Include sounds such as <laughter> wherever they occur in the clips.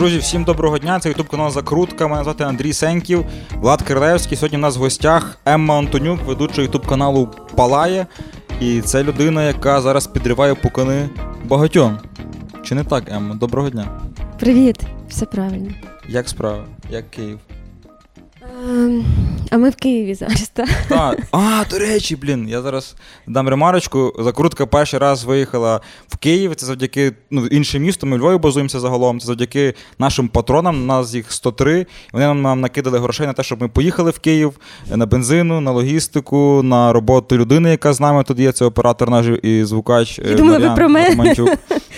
Друзі, всім доброго дня. Це ютуб канал Закрутка. Мене звати Андрій Сеньків, Влад Кирлевський. Сьогодні у нас в гостях Емма Антонюк, ведуча ютуб каналу Палає. І це людина, яка зараз підриває пукани багатьом. Чи не так, Емма? Доброго дня. Привіт, все правильно. Як справа? Як Київ? А ми в Києві зараз, так? Так. А, до речі, блін, я зараз дам ремарочку. Закрутка перший раз виїхала в Київ. Це завдяки ну, іншим містам. Ми в Львові базуємося загалом. Це завдяки нашим патронам. У нас їх 103. Вони нам, нам накидали грошей на те, щоб ми поїхали в Київ на бензину, на логістику, на роботу людини, яка з нами тут є. Це оператор наш і звукач. Я думала, ви про мене.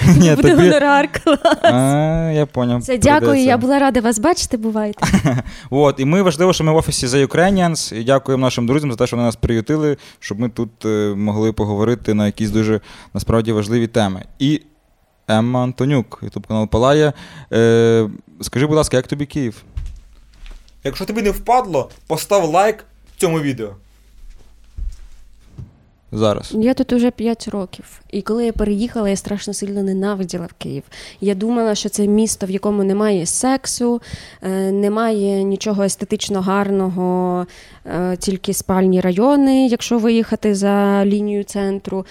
<laughs> Ні, Буде тобі- гонорар, клас. А, я поняв. Це дякую, Прийдеться. я була рада вас бачити, бувайте. <laughs> От, і ми важливо, що ми в офісі The Ukrainians, і дякуємо нашим друзям за те, що вони нас приютили, щоб ми тут е, могли поговорити на якісь дуже насправді важливі теми. І Емма Антонюк, ютуб канал Палає. Е, скажи, будь ласка, як тобі Київ? Якщо тобі не впадло, постав лайк цьому відео. Зараз. Я тут уже 5 років. І коли я переїхала, я страшно сильно ненавиділа в Київ. Я думала, що це місто, в якому немає сексу, е, немає нічого естетично гарного, е, тільки спальні райони, якщо виїхати за лінію центру.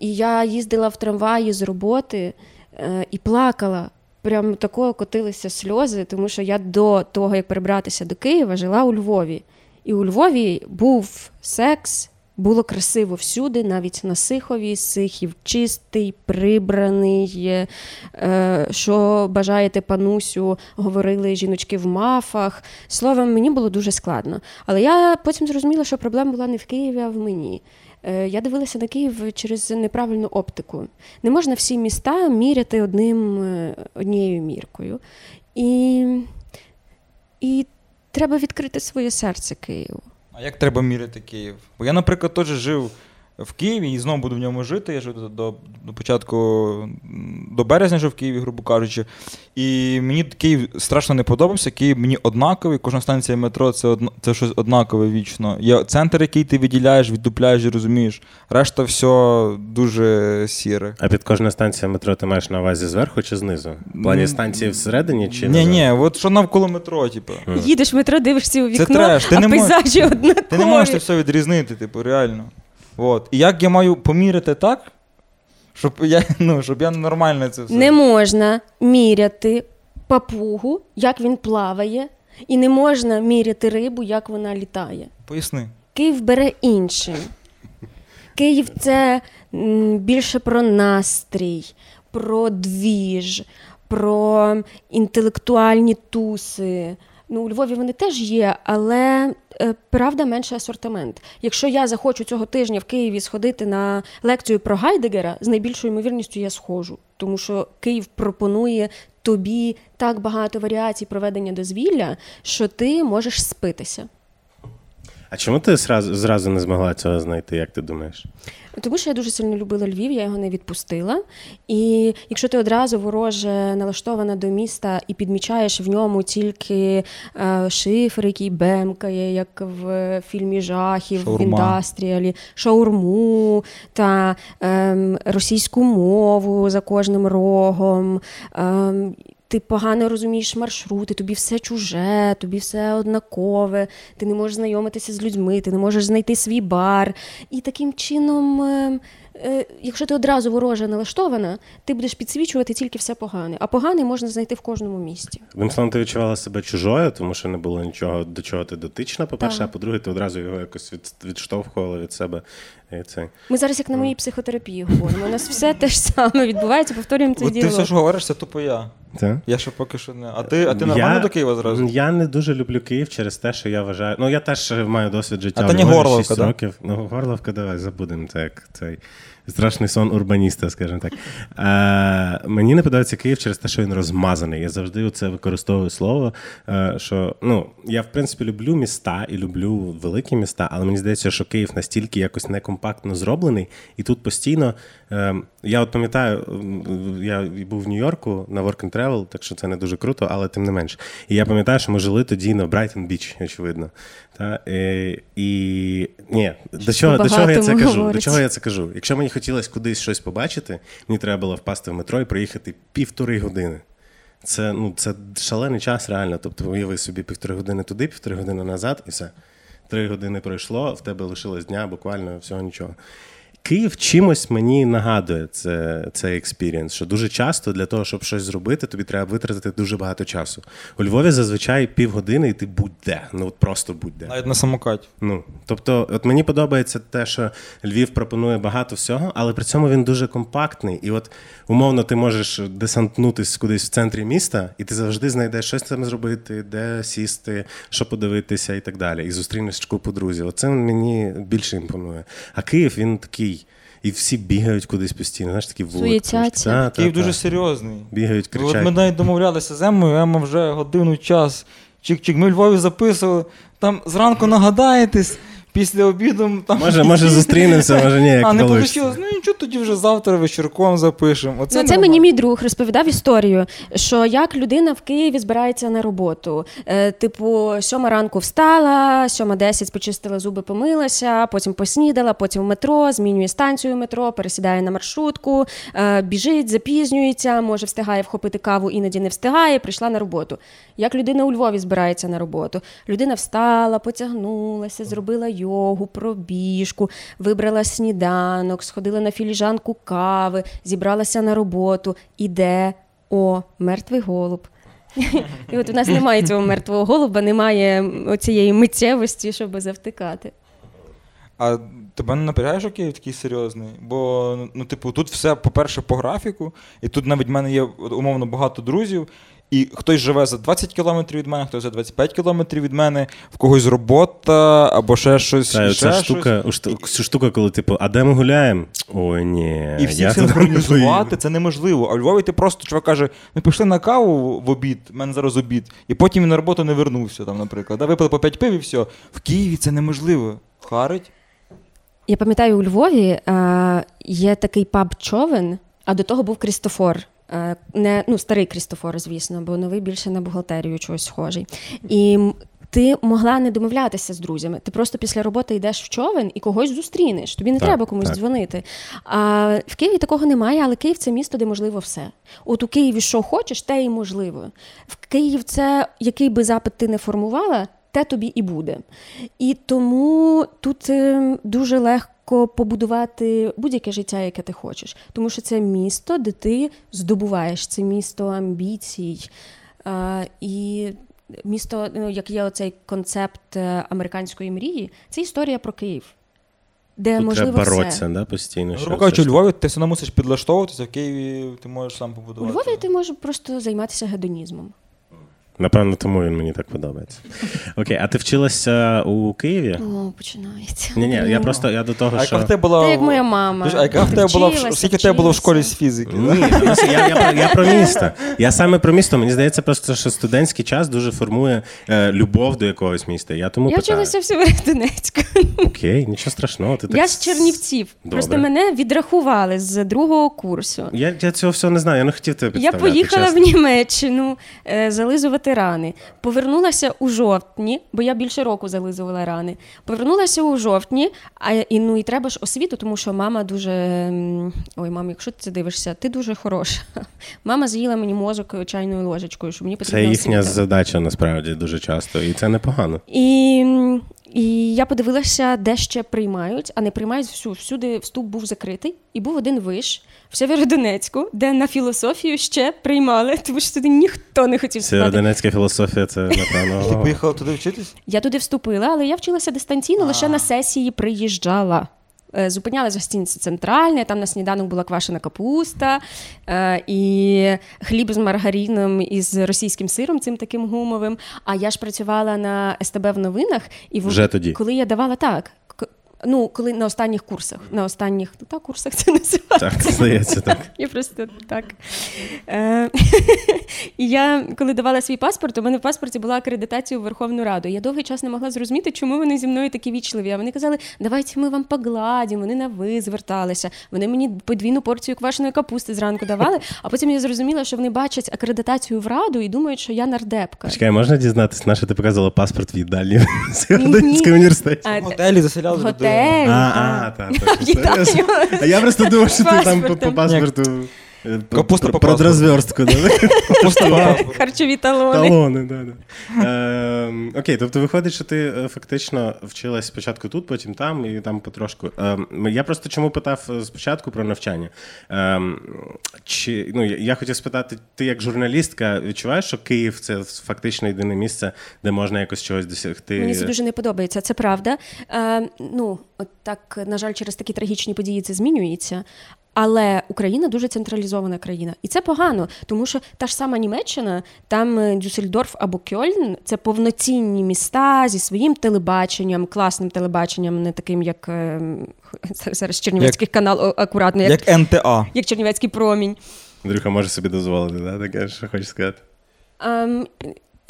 І я їздила в трамваї з роботи е, і плакала. Прям такого котилися сльози, тому що я до того, як перебратися до Києва, жила у Львові. І у Львові був секс, було красиво всюди, навіть на Сихові. Сихів чистий, прибраний. Е, що бажаєте панусю, говорили жіночки в мафах. Словом, мені було дуже складно. Але я потім зрозуміла, що проблема була не в Києві, а в мені. Е, Я дивилася на Київ через неправильну оптику. Не можна всі міста міряти одним, е, однією міркою. І, і треба відкрити своє серце Києву. А як треба міряти Київ? Бо я, наприклад, теж жив в Києві і знову буду в ньому жити. Я жив до, до, до початку до березня жив в Києві, грубо кажучи. І мені Київ страшно не подобався. Київ мені однаковий. Кожна станція метро це одно, це щось однакове вічно. Є центр, який ти виділяєш, віддупляєш і розумієш. Решта все дуже сіре. А під кожна станція метро ти маєш на увазі зверху чи знизу? В плані станції всередині чи Ні, ні, от що навколо метро, типу. Їдеш в метро, дивишся у Це треш, ти а не можеш- пейзажі однакові. Ти не можеш це все відрізнити, типу, реально. От. І як я маю поміряти так, щоб я, <laughs> ну, щоб я нормально це все. Не можна міряти папугу, як він плаває, і не можна міряти рибу, як вона літає. Поясни. Київ бере іншим. Київ це більше про настрій, про двіж, про інтелектуальні туси. Ну, у Львові вони теж є, але правда менший асортимент. Якщо я захочу цього тижня в Києві сходити на лекцію про Гайдегера, з найбільшою ймовірністю я схожу, тому що Київ пропонує тобі так багато варіацій проведення дозвілля, що ти можеш спитися. А чому ти зразу, зразу не змогла цього знайти, як ти думаєш? Тому що я дуже сильно любила Львів, я його не відпустила. І якщо ти одразу вороже налаштована до міста і підмічаєш в ньому тільки е, шифр, який бемкає, як в фільмі жахів, в індастріалі, шаурму та ем, російську мову за кожним рогом. Ем, ти погано розумієш маршрути, тобі все чуже, тобі все однакове, ти не можеш знайомитися з людьми, ти не можеш знайти свій бар. І таким чином, е, е, якщо ти одразу вороже налаштована, ти будеш підсвічувати тільки все погане. А погане можна знайти в кожному місті. Словом, ти відчувала себе чужою, тому що не було нічого, до чого ти дотична, по-перше, Так. а по-друге, ти одразу його якось від, відштовхувала від себе. І це. Ми зараз як на моїй психотерапії говоримо. У нас все те ж саме відбувається, повторюємо цей От ти все, що говориш, це тупо я. Це? Я ще поки що не. А ти, а ти нормально до Києва зразу? Я не дуже люблю Київ через те, що я вважаю. Ну, я теж маю досвід життя. А та не Горловка, 6 да? років. Ну, Горловка, давай забудемо. Це як цей страшний сон урбаніста, скажімо так. Е, мені не подобається Київ через те, що він розмазаний. Я завжди це використовую слово. Е, що ну, я в принципі люблю міста і люблю великі міста, але мені здається, що Київ настільки якось некомпактно зроблений, і тут постійно. Е, я от пам'ятаю, я був в Нью-Йорку на Work and Travel, так що це не дуже круто, але тим не менш. І я пам'ятаю, що ми жили тоді на Брайтон Біч, очевидно. Та, е, і ні, до чого, до чого я це по-багатому кажу? До чого я це кажу? Якщо мені хотілося кудись щось побачити, мені треба було впасти в метро і проїхати півтори години. Це ну, це шалений час, реально. Тобто, уяви собі півтори години туди, півтори години назад, і все. Три години пройшло, в тебе лишилось дня, буквально всього нічого. Київ чимось мені нагадує це, цей експірієнс, що дуже часто для того, щоб щось зробити, тобі треба витратити дуже багато часу. У Львові зазвичай півгодини, і ти будь-де. Ну от просто будь-де. Навіть на самокаті. Ну, тобто, от мені подобається те, що Львів пропонує багато всього, але при цьому він дуже компактний. І от умовно ти можеш десантнутись кудись в центрі міста, і ти завжди знайдеш щось там зробити, де сісти, що подивитися і так далі. І зустрінеш купу друзів. Оце мені більше імпонує. А Київ він такий. І всі бігають кудись постійно, знаєш, такі вулиці. Та, та, Київ та. дуже серйозний. Бігають, кричать. От ми навіть домовлялися з Емою, Ема вже годину час. Чик-чик, ми в Львові записували. Там зранку нагадаєтесь, після обіду там. Може, <laughs> може зустрінемося, може ні, як А, не вийшло. Ну нічого, тоді вже завтра вечірком запишемо. Оце Ну, це мені мій друг розповідав історію, що як людина в Києві збирається на роботу. Е, типу, сьома ранку встала, сьома десять почистила зуби, помилася, потім поснідала, потім в метро, змінює станцію метро, пересідає на маршрутку, е, біжить, запізнюється, може встигає вхопити каву, іноді не встигає, прийшла на роботу. Як людина у Львові збирається на роботу? Людина встала, потягнулася, зробила йогу, пробіжку, вибрала сніданок, сходила на філіжанку кави, зібралася на роботу, іде о, мертвий голуб. І от у нас немає цього мертвого голуба, немає цієї миттєвості, щоб завтикати. А тебе не напрягає, що Київ такий серйозний? Бо, ну, типу, тут все, по-перше, по графіку, і тут навіть в мене є умовно багато друзів. І хтось живе за 20 кілометрів від мене, хтось за 25 кілометрів від мене, в когось робота або ще щось. Та, ще ця щось. штука, шту- ця штука, коли типу, а де ми гуляємо? Ой, ні. І всіх синхронізувати це неможливо. А у Львові ти просто чувак каже: ми пішли на каву в обід, в мене зараз обід, і потім він на роботу не вернувся, там, наприклад. Да, випили по 5 пив і все. В Києві це неможливо. Харить. Я пам'ятаю, у Львові е, є такий паб човен, а до того був Крістофор. Е, не, ну, старий Крістофор, звісно, бо новий більше на бухгалтерію чогось схожий. І ти могла не домовлятися з друзями. Ти просто після роботи йдеш в човен і когось зустрінеш. Тобі не Так, треба комусь так. дзвонити. А в Києві такого немає, але Київ це місто, де можливо все. От у Києві що хочеш, те і можливо. В Київ це який би запит ти не формувала, те тобі і буде. І тому тут е, дуже легко побудувати будь-яке життя, яке ти хочеш. Тому що це місто, де ти здобуваєш, це місто амбіцій. І місто, ну, як є оцей концепт е, американської мрії, це історія про Київ. Де Тут можливо треба все. да, постійно. Грубо кажучи, у Львові ти все одно мусиш підлаштовуватися, в Києві ти можеш сам У побудувати. Львові ти можеш просто займатися гедонізмом. Напевно, тому він мені так подобається. Окей, а ти вчилася у Києві? О, починається. Ні, ні, я просто я до того, А що. тебе була. Та як моя мама. А яка в тебе була в скільки тебе було в школі з фізики? Ні, я, я, про- я про місто. Я саме про місто. Мені здається, просто що студентський час дуже формує е, любов до якогось міста. Я тому Я питаю. вчилася в Сєвєродонецьку. Окей, нічого страшного. Ти так... Я з Чернівців. Добре. Просто мене відрахували з другого курсу. Я, я цього всього не знаю, я не хотів тебе Я поїхала чесно. в Німеччину е, зализувати рани. Повернулася у жовтні, бо я більше року зализувала рани. Повернулася у жовтні, а і ну і треба ж освіту, тому що мама дуже. Ой, мам, якщо ти це дивишся, ти дуже хороша. <laughs> Мама з'їла мені мозок чайною ложечкою, що мені потрібно. Це їхня освіта. задача насправді дуже часто, і це непогано. І, і я подивилася, де ще приймають, а не приймають всю. Всюди вступ був закритий, і був один виш в Сєвєродонецьку, де на філософію ще приймали, тому що туди ніхто не хотів вступати. Сєвєродонецька філософія це напевно. <laughs> Ти поїхала туди вчитись? Я туди вступила, але я вчилася дистанційно, лише на сесії приїжджала. Е, Зупинялась в гостиниці центральне, там на сніданок була квашена капуста е, і хліб з маргаріном і з російським сиром, цим таким гумовим. А я ж працювала на СТБ в новинах, і в- Вже тоді? коли я давала так. Ну, коли на останніх курсах, на останніх та, курсах це <laughs> називається. Так, здається, так. <laughs> Я просто так. Е, <laughs> і я, коли давала свій паспорт, у мене в паспорті була акредитація у Верховну Раду. Я довгий час не могла зрозуміти, чому вони зі мною такі вічливі. А вони казали, давайте ми вам погладимо. Вони на ви зверталися. Вони мені подвійну порцію квашеної капусти зранку давали. А потім я зрозуміла, що вони бачать акредитацію в раду і думають, що я нардепка. Чекай, можна дізнатися, на що ти показала паспорт в їдальні в Сєвєродонецькому Ні. університеті? А, В готелі заселяли в людей. готелі. А, а, так. так, так. Вітаю. А я просто думав, Капуста по Про паспорту. розверстку. да? Капуста по. Харчові талони. Талони, да, да. Ем, окей, тобто виходить, що ти е, фактично вчилась спочатку тут, потім там і там потрошку. Ем, я просто чому питав е, спочатку про навчання. Ем, чи, ну, я, я хотів спитати, ти як журналістка відчуваєш, що Київ це фактично єдине місце, де можна якось чогось досягти? Мені це дуже не подобається, це правда. Е, ну, от так, на жаль, через такі трагічні події це змінюється. Але Україна дуже централізована країна, і це погано, тому що та ж сама Німеччина, там е, Дюссельдорф або Кьольн це повноцінні міста зі своїм телебаченням, класним телебаченням, не таким, як е, <laughs> зараз Чернівецький канал акуратно, як, як... Як Чернівецький промінь. Андрюха може собі дозволити, да? таке, що хочеш сказати. Ем,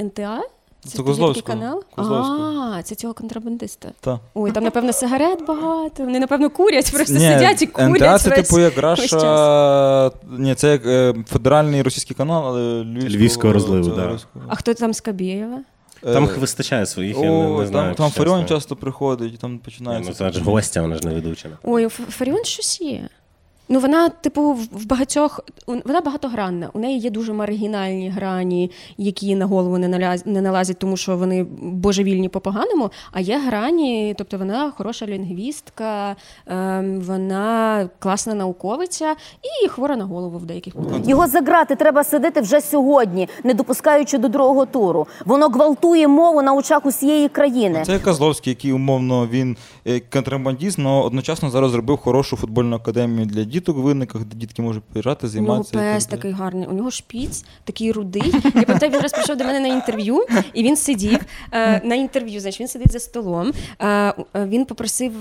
НТА? Це Козловського. канал? Козловського. А, це цього контрабандиста. Та. Ой, там, напевно, сигарет багато. Вони, напевно, курять, просто Ні, сидять і курять. НТА це весь- типу як. Раша. Ні, це як е, федеральний російський канал, але львівського, Львівського розливу, да. А хто там з Кабєєва? Там Е, вистачає своїх, я не, О, не знаю. там, там. Фаріон часто приходить, там починається. Ну, це ж гостя, вона ж не ведуча. Ой, Фаріон щось є. Ну, вона, типу, в багатьох вона багатогранна. У неї є дуже маргінальні грані, які на голову не наляз, не налазять, тому що вони божевільні по поганому. А є грані, тобто вона хороша лінгвістка, ем, вона класна науковиця і хвора на голову в деяких питаннях. Його за грати треба сидити вже сьогодні, не допускаючи до другого туру. Воно гвалтує мову на очах усієї країни. Це Козловський, який умовно він е, контрабандіст, але одночасно зараз зробив хорошу футбольну академію для діток в винниках, де дітки можуть приїжджати, У нього займатися. і пес такий гарний, у нього шпіц, такий рудий. Я пам'ятаю, він раз прийшов до мене на інтерв'ю, і він сидів е, на інтерв'ю, значить, він сидить за столом. Е, е, він попросив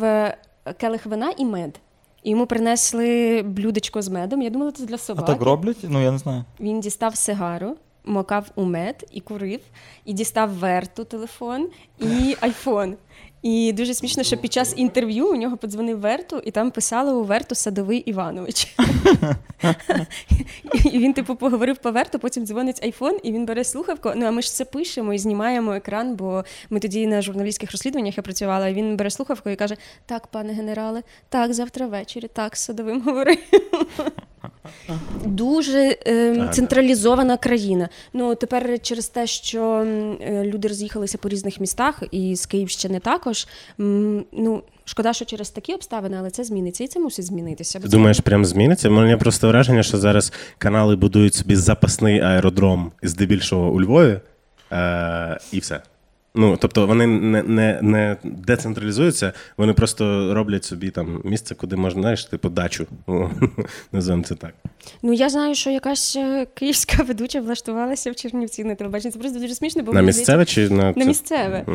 келих вина і мед. І йому принесли блюдечко з медом. Я думала, це для А так роблять? Ну я не знаю. Він дістав сигару, мокав у мед і курив, і дістав верту телефон і айфон. І дуже смішно, що під час інтерв'ю у нього подзвонив Верту, і там писали у Верту Садовий Іванович. І він, типу, поговорив по Верту, потім дзвонить айфон, і він бере слухавку. Ну а ми ж це пишемо і знімаємо екран, бо ми тоді на журналістських розслідуваннях я працювала. І він бере слухавку і каже: Так, пане генерале, так, завтра ввечері, так, з садовим говорив. Дуже е, централізована країна. Ну тепер через те, що е, люди роз'їхалися по різних містах, і з Київщини також. м, Ну шкода, що через такі обставини, але це зміниться, і це мусить змінитися. Ти думаєш, прям зміниться? У мене просто враження, що зараз канали будують собі запасний аеродром, здебільшого у Львові, е- і все. Ну, тобто вони не, не, не децентралізуються, вони просто роблять собі там місце, куди можна, знаєш, типу дачу. <laughs> Називаємо це так. Ну я знаю, що якась е, київська <laughs> ведуча влаштувалася в Чернівці на телебаченні. Це просто дуже смішно, бо На місцеве чи на, На це? місцеве.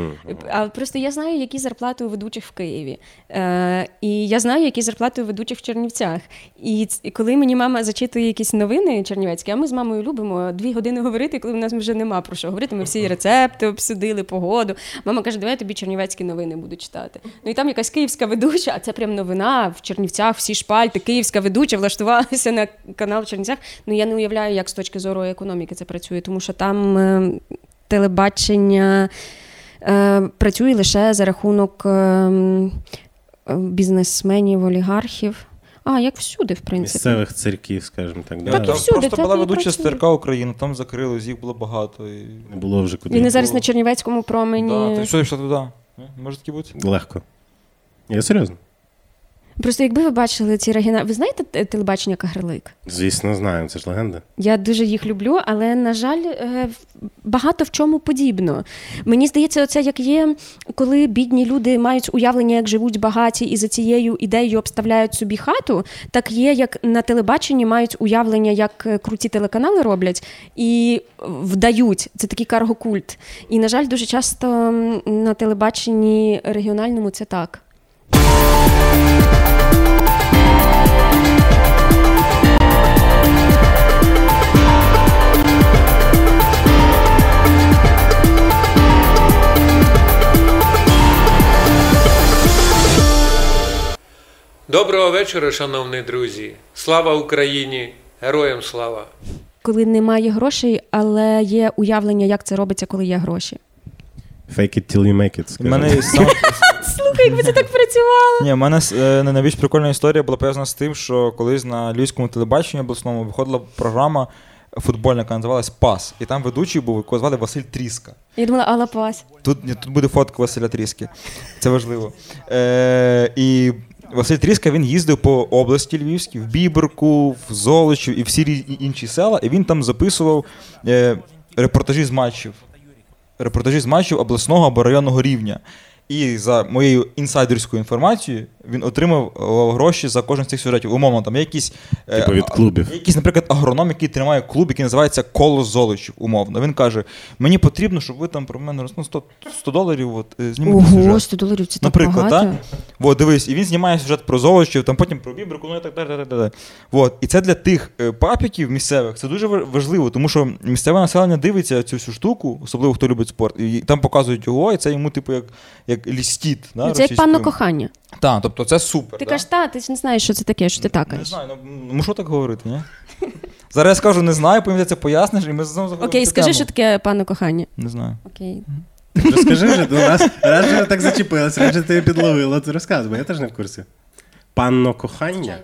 А просто я знаю, які зарплати у ведучих в Києві. Е, і я знаю, які зарплати у ведучих в Чернівцях. І, і коли мені мама зачитує якісь новини чернівецькі, а ми з мамою любимо дві години говорити, коли в нас вже нема про що говорити. Ми всі рецепти обсудили, погоду. Мама каже, давай я тобі чернівецькі новини буду читати. Ну і там якась київська ведуча, а це прям новина в Чернівцях, всі шпальти, київська ведуча влаштувалася на канал в Чернівцях. Ну я не уявляю, як з точки зору економіки це працює, тому що там е, телебачення е, працює лише за рахунок е, е, бізнесменів, олігархів. А, як всюди, в принципі. Місцевих церків, скажімо так. Так да. і там всюди, просто так була і ведуча працює. СТРК України, там закрили, їх було багато. І... Не було вже куди. Він і зараз було. на Чернівецькому промені. Да, ти що, що туди. Може таки бути? Легко. Я серйозно? Просто якби ви бачили ці регіональні... Ви знаєте телебачення Кагарлик? Звісно, знаю, це ж легенда. Я дуже їх люблю, але, на жаль, е, багато в чому подібно. Мені здається, оце як є, коли бідні люди мають уявлення, як живуть багаті, і за цією ідеєю обставляють собі хату, так є, як на телебаченні мають уявлення, як е, круті телеканали роблять, і вдають. Це такий каргокульт. І, на жаль, дуже часто на телебаченні регіональному це так. Доброго вечора, шановні друзі. Слава Україні! Героям слава! Коли немає грошей, але є уявлення, як це робиться, коли є гроші. Fake it till you make it. У мене є сам... Слухай, якби це так працювало. Ні, в мене е, найбільш прикольна історія була пов'язана з тим, що колись на львівському телебаченні обласному виходила програма футбольна, яка називалась Пас. І там ведучий був, якого звали Василь Тріска. Я думала, Алла Пас. Тут, ні, тут буде фотка Василя Тріски. Це важливо. Е, і Василь Тріска він їздив по області Львівській, в Біберку, в Золочів і всі інші села, і він там записував е, репортажі з матчів. Репортажі з матчів обласного або районного рівня. І за моєю інсайдерською інформацією він отримав е, гроші за кожен з цих сюжетів. Умовно, там є якісь. е, Типу від клубів. Є якийсь, наприклад, агроном, який тримає клуб, який називається Колос Золочів, умовно. Він каже: мені потрібно, щоб ви там про мене ну, 100, 100 доларів от, е, знімете Ого, сюжет. 100 доларів це так Наприклад, багато. так? От, дивись, і він знімає сюжет про Золочів, там потім про Біберку, ну і так далі. так далі. От. І це для тих папіків місцевих це дуже ва- важливо, тому що місцеве населення дивиться цю всю штуку, особливо хто любить спорт, і там показують його, і це йому, типу, як, як лістіт. Да, Ну, це як російською. панно кохання. Так, тобто це супер. Ти да? кажеш, та, ти ж не знаєш, що це таке, що ти Не такаєш. знаю, ну ну, що так говорити, ні? Зараз я скажу, не знаю, потім це поясниш, і ми знову заходимо. Окей, скажи, тему. що таке панно кохання. Не знаю. Окей. Розкажи вже, ну, раз, раз вже так зачепилась, раз вже тебе підловило, то розказуй, я теж не в курсі. Панно кохання?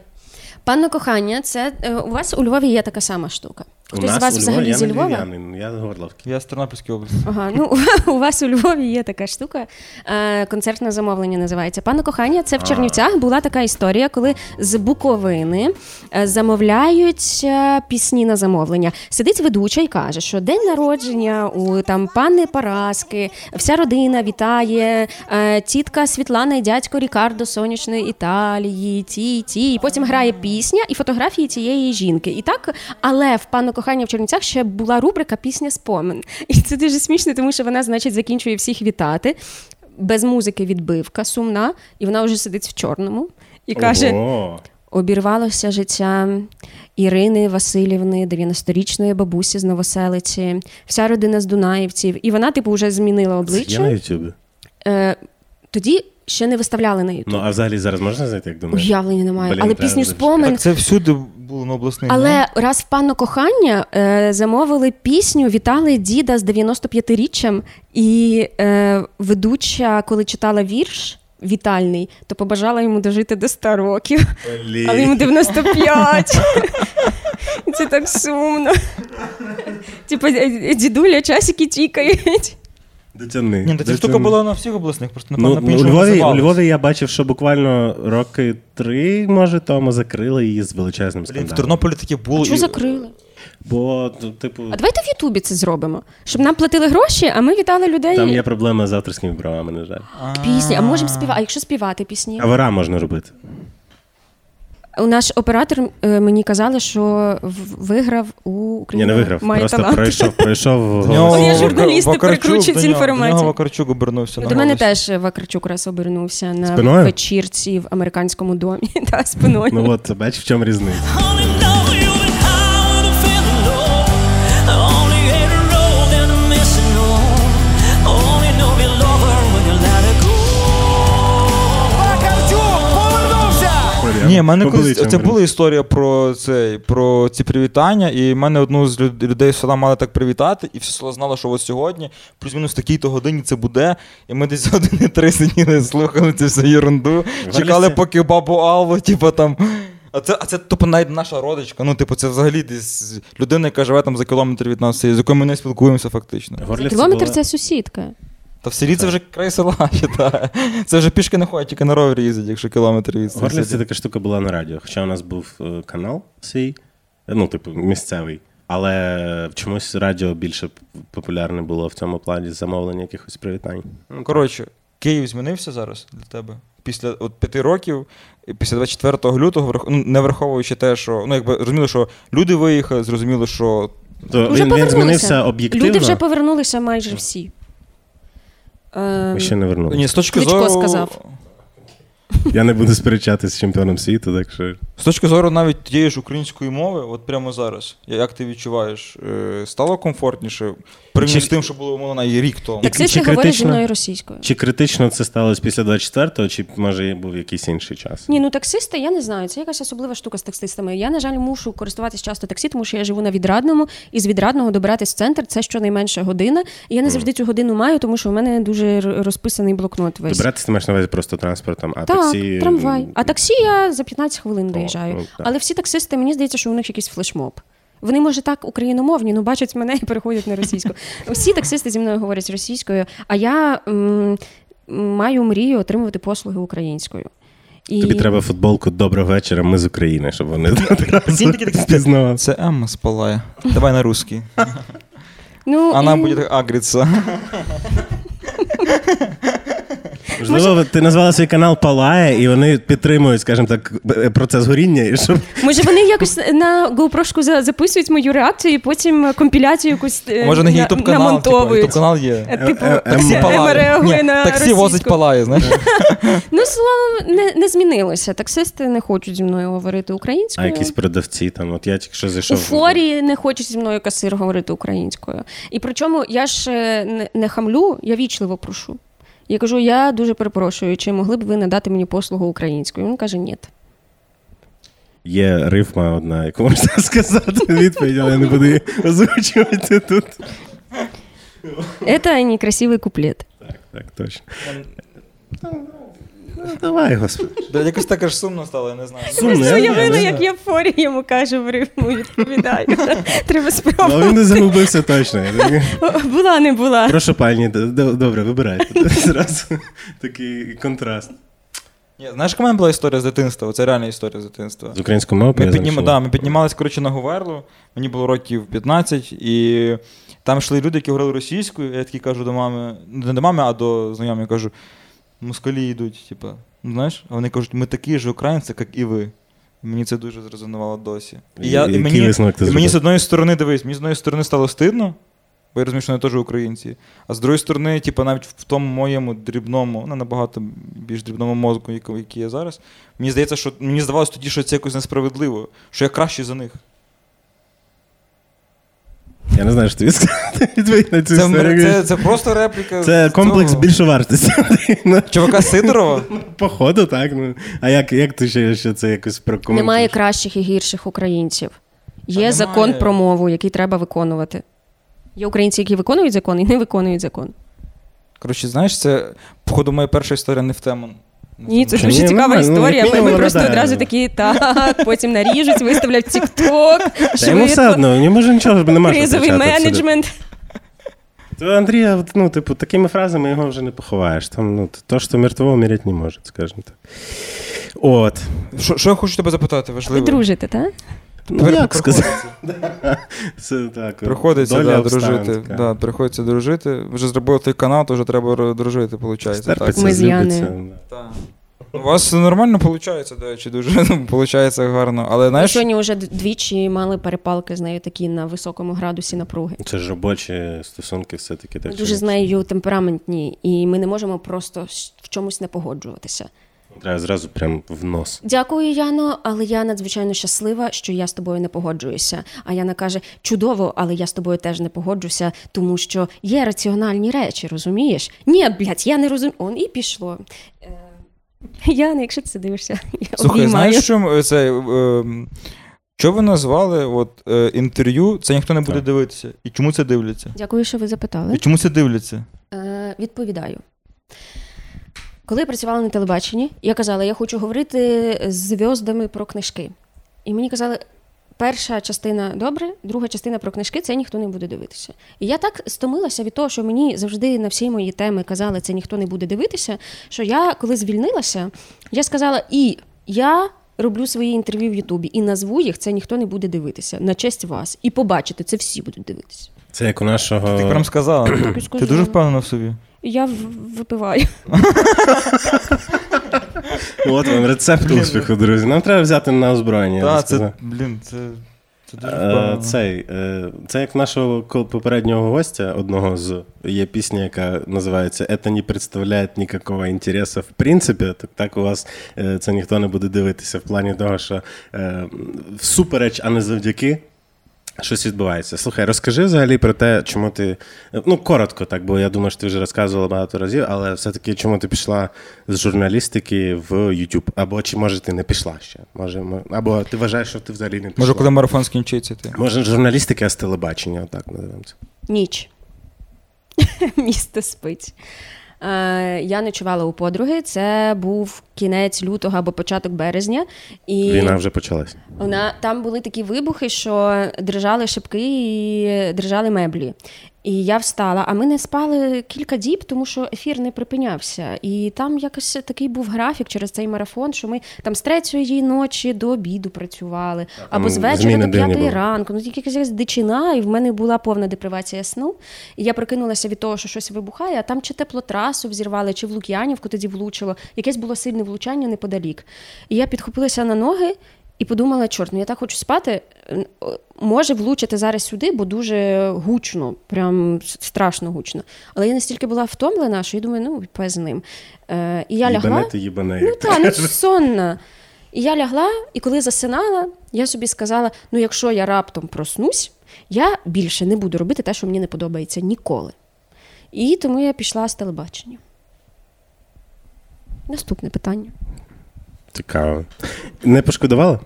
Панно кохання, це е, у вас у Львові є така сама штука. Хтось з вас у взагалі я зі не Львова? львів'янин, я з Горловки. Я з Тернопільської області. Ага, ну <laughs> у вас у Львові є така штука. Е, концертне замовлення називається. Пане кохання, це в Чернівцях була така історія, коли з Буковини е, замовляють е, пісні на замовлення. Сидить ведуча і каже, що день народження у там пани Параски, вся родина вітає, е, тітка Світлана і дядько Рікардо з сонячної Італії, ті, ті. І потім грає пісня і фотографії цієї жінки. І так, але в пане кохання в Чернівцях ще була рубрика Пісня спомин. І це дуже смішно, тому що вона, значить, закінчує всіх вітати. Без музики відбивка, сумна, і вона вже сидить в чорному і каже: Ого. обірвалося життя Ірини Васильівни, 90-річної бабусі з Новоселиці, вся родина з Дунаївців. І вона, типу, вже змінила Це є на обличчя. Е, тоді ще не виставляли на Ютуб. Ну, а взагалі зараз можна знайти, як думаєш? Уявлення немає. Блін, Але треба пісню спомин. Так це всюди було на обласних. Але раз в панно кохання е, замовили пісню, вітали діда з 95-річчям, і е, ведуча, коли читала вірш вітальний, то побажала йому дожити до 100 років, Блін. але йому 95. <laughs> Це так сумно. Типа дідуля, часики тікають. Дотяни. Ні, та ця штука була на всіх обласних, просто Ну, напевно ну, у, Львові, у. Львові я бачив, що буквально роки три, може, тому закрили її з величезним Блін, в. Тернополі таке було. Що і- закрили? Бо, ну, типу, А давайте в Ютубі це зробимо, щоб нам платили гроші, а ми вітали людей. там є проблема з авторськими правами, на жаль. Пісні, а можемо співати. А якщо співати пісні? Кавера можна робити. Наш оператор е, мені казали, що в- виграв у Ні, не виграв. Має Просто талант. пройшов, пройшов <laughs> нього я журналісти прикручують перекручують цю інформацію. До нього Вакарчук обернувся До на мене теж Вакарчук раз обернувся на Спиною? вечірці в американському домі. <laughs> Та, спиною. Ну от, бач, в чому різниця. Ні, в мене колись це була історія про цей про ці привітання, і мене одну з людей села мали так привітати, і все село знало, що от сьогодні, плюс-мінус в такій-то годині це буде. І ми десь <laughs> години три сиділи, слухали цю всю ерунду, чекали, поки бабу Аллу, типу там. А це, а це типу, навіть наша родичка. Ну, типу, це взагалі десь людина, яка живе там за кілометр від нас, з якою ми не спілкуємося фактично. Горлівці Кілометр була- це сусідка. Та в селі це вже край села, вважаю. Це вже пішки не ходять, тільки на ровері їздять, якщо кілометр від Горлівці така штука була на радіо. Хоча у нас був е, канал свій, е, ну, типу, місцевий. Але чомусь радіо більше популярне було в цьому плані замовлення якихось привітань. Ну, Коротше, Київ змінився зараз для тебе. Після от п'яти років, після 24 лютого, ну, не враховуючи те, що ну якби зрозуміло, що люди виїхали, зрозуміло, що То він, він змінився об'єктивно. Люди вже повернулися майже всі. Ми ще не вернулися. ні, з точки Кличко зору. сказав. <laughs> Я не буду сперечатися з чемпіоном світу, так що. З точки зору навіть тієї ж української мови, от прямо зараз, як ти відчуваєш, е, стало комфортніше порівняно Чи- з тим, що було умовно і рік тому. Так, Таксисти говорять зі мною російською. Чи критично це сталося після 24-го, чи може був якийсь інший час? Ні, ну таксисти, я не знаю. Це якась особлива штука з таксистами. Я, на жаль, мушу користуватись часто таксі, тому що я живу на відрадному, і з відрадного добиратись в центр це щонайменше година. І я не завжди цю годину маю, тому що в мене дуже розписаний блокнот весь. Добиратися ти маєш на увазі просто транспортом, а Так, таксі. трамвай. А таксі я за 15 хвилин доїжджаю. ну. Але всі таксисти, мені здається, що у них якийсь флешмоб. Вони, може, так україномовні, ну бачать мене і переходять на російську. Всі таксисти зі мною говорять російською, а я м, маю мрію отримувати послуги українською. І... Тобі треба футболку Доброго вечора, ми з України, щоб вони впізнавали. Це Емма спалає. Давай на русский. Ну, Вона і... буде агриться. Можливо, ти назвала свій канал Палає, і вони підтримують, скажімо так, б- процес горіння, і щоб Може, вони якось на GoPro за- записують мою реакцію і потім компіляцію якусь е, Може, на на- ютуб канал, типу, намонтовують. ютуб канал є. Е, Типу, Е, е, Ема Палає. реагує Ні, на таксі російську. возить палає, знаєш. Ну, словом, не, не змінилося. Таксисти не хочуть зі мною говорити а українською. якісь продавці там. От я тільки що У зайшов. форі не хоче зі мною касир говорити українською. І причому я ж е, не, не хамлю, я вічливо прошу. Я кажу, я дуже перепрошую, чи могли б ви надати мені послугу українською? Він каже, ні. Є рифма одна, яку можна <laughs> сказати відповідь, але я не буду її озвучувати тут. Це некрасивий куплет. Так, так, точно. Ну, давай, господи. Бля, Якось так аж сумно стало, я не знаю. Сумно, Просто я- уявила, як я в форі йому кажу в рифму, відповідаю. <laughs> Треба Ну, він не загубився точно. Я Була, не була. Прошу д- д- добре, вибирайте. <laughs> Зразу такий контраст. Ні, знаєш, яка в мене була історія з дитинства? Це реальна історія з дитинства. З української мови Ми, я піднім... знайшов. да, ми піднімалися коротше, на Говерлу, мені було років 15, і там йшли люди, які говорили російською. Я такий кажу до мами, не до мами, а до знайомих, кажу, москалі йдуть, типа, ну знаєш, а вони кажуть, ми такі ж українці, як і ви. Мені це дуже зрезонувало досі. І, я, і, мені, і мені з одної сторони, дивись, мені з одної сторони стало стидно, бо я розумію, що вони теж українці. А з другої сторони, типу, навіть в тому моєму дрібному, ну набагато більш дрібному мозку, який є зараз, мені здається, що мені здавалося тоді, що це якось несправедливо, що я кращий за них. Я не знаю, що тобі сказати <laughs> відповідь на цю Це, історію. це, це просто репліка. Це з комплекс цього. більшовартості. Ну, <laughs> Чувака Сидорова? Походу, так. Ну. А як, як ти ще, ще це якось прокоментуєш? Немає кращих і гірших українців. Є немає. закон про мову, який треба виконувати. Є українці, які виконують закон і не виконують закон. Коротше, знаєш, це, походу, моя перша історія не в тему. Ні, це ж дуже цікава ну, історія. Ми, ми просто одразу такі, так, потім наріжуть, виставлять тік-ток. Та йому все одно, не може нічого не може кризовий менеджмент. То Андрія, ну, типу, такими фразами його вже не поховаєш. Там, ну, то, що мертвого мірять не може, скажімо так. От. Що, я хочу тебе запитати, важливо. Ви дружите, так? Ну, як сказати? приходиться. <laughs> Це так. Приходиться да, дружити. Да, приходиться дружити. Вже зробив той канал, то вже треба дружити, виходить. Так. Ми Так. У вас нормально виходить, до речі, дуже ну, виходить гарно. Але Ми знаєш, сьогодні вже двічі мали перепалки з нею такі на високому градусі напруги. Це ж робочі стосунки все-таки. Так дуже з нею темпераментні, і ми не можемо просто в чомусь не погоджуватися. Треба зразу прям в нос. Дякую, Яно, але я надзвичайно щаслива, що я з тобою не погоджуюся. А Яна каже: чудово, але я з тобою теж не погоджуся, тому що є раціональні речі, розумієш? Ні, блядь, я не розумію. Он і пішло. Е, Яна, якщо ти це дивишся, я слухай, обіймаю. знаєш, що це. Е, що ви назвали от, е, інтерв'ю, це ніхто не буде Так. дивитися. І чому це дивляться? Дякую, що ви запитали. І чому це дивляться? Е, відповідаю. Коли я працювала на телебаченні, я казала, я хочу говорити з зв'яздами про книжки. І мені казали, перша частина добре, друга частина про книжки це ніхто не буде дивитися. І я так стомилася від того, що мені завжди на всі мої теми казали, це ніхто не буде дивитися. Що я, коли звільнилася, я сказала, і я. Роблю свої інтерв'ю в Ютубі і назву їх, це ніхто не буде дивитися на честь вас. І побачите, це всі будуть дивитися. Це як у нашого. Ти прям сказала. Ти дуже впевнена в собі. Я випиваю. От вам рецепт успіху, друзі. Нам треба взяти на озброєння. Так, це, блін, це. Це дуже Е. Цей, е, це як нашого попереднього гостя, одного з є пісня, яка називається «Это не представляє ніякого інтересу в принципі. Так, так у вас е, це ніхто не буде дивитися в плані того, що всупереч, а не завдяки. Щось відбувається. Слухай, розкажи взагалі про те, чому ти. Ну, коротко, так, бо я думаю, що ти вже розказувала багато разів, але все-таки чому ти пішла з журналістики в YouTube? Або чи може ти не пішла ще? Може, або ти вважаєш, що ти взагалі не пішла? Може, коли марафон скінчиться, ти. Може, журналістика з телебачення, отак називаємо це. Ніч. <laughs> Місто спить. Е, я ночувала у подруги. Це був кінець лютого або початок березня. І Війна вже почалась. вона там були такі вибухи, що дрижали шибки і дрижали меблі. І я встала, а ми не спали кілька діб, тому що ефір не припинявся. І там якось такий був графік через цей марафон, що ми там з третьої ночі до обіду працювали, або з вечора до п'ятої ранку. Ну тільки якась дичина, і в мене була повна депривація сну. І я прокинулася від того, що щось вибухає, а там чи теплотрасу взірвали, чи в Лук'янівку тоді влучило. Якесь було сильне влучання неподалік. І я підхопилася на ноги. І подумала, чорт, ну я так хочу спати. Може влучити зараз сюди, бо дуже гучно, прям страшно гучно. Але я настільки була втомлена, що я думаю, ну пес з ним. Е, і я лягла. Ти їбане. Ну так, ну <laughs> сонна. І я лягла, і коли засинала, я собі сказала: ну, якщо я раптом проснусь, я більше не буду робити те, що мені не подобається ніколи. І тому я пішла з телебачення. Наступне питання. Цікаво. Не пошкодувала?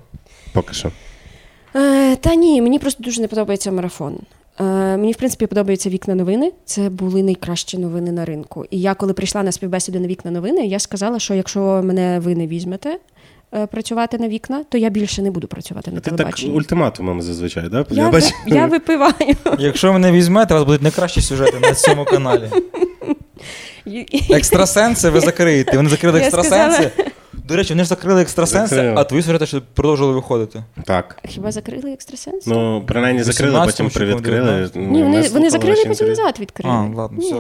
Поки що. Е, та ні, мені просто дуже не подобається марафон. Е, мені, в принципі, подобаються вікна новини. Це були найкращі новини на ринку. І я, коли прийшла на співбесіду на вікна новини, я сказала, що якщо мене ви не візьмете е, працювати на вікна, то я більше не буду працювати на Ти так телебаченні. ультиматумом зазвичай, да? Я, ви- я випиваю. Якщо ви не візьмете, у вас будуть найкращі сюжети на цьому каналі. <laughs> <laughs> Екстрасенси ви закриєте. Вони закрили екстрасенси. До речі, вони ж закрили екстрасенси, Закрили. а твої сюжети ще продовжували виходити. Так. Хіба закрили екстрасенс? Ну, принаймні закрили, 18-му потім привідкрили. Ну, Ні, вони, вони закрили, ваші потім назад відкрили. А, ладно, Ні. все.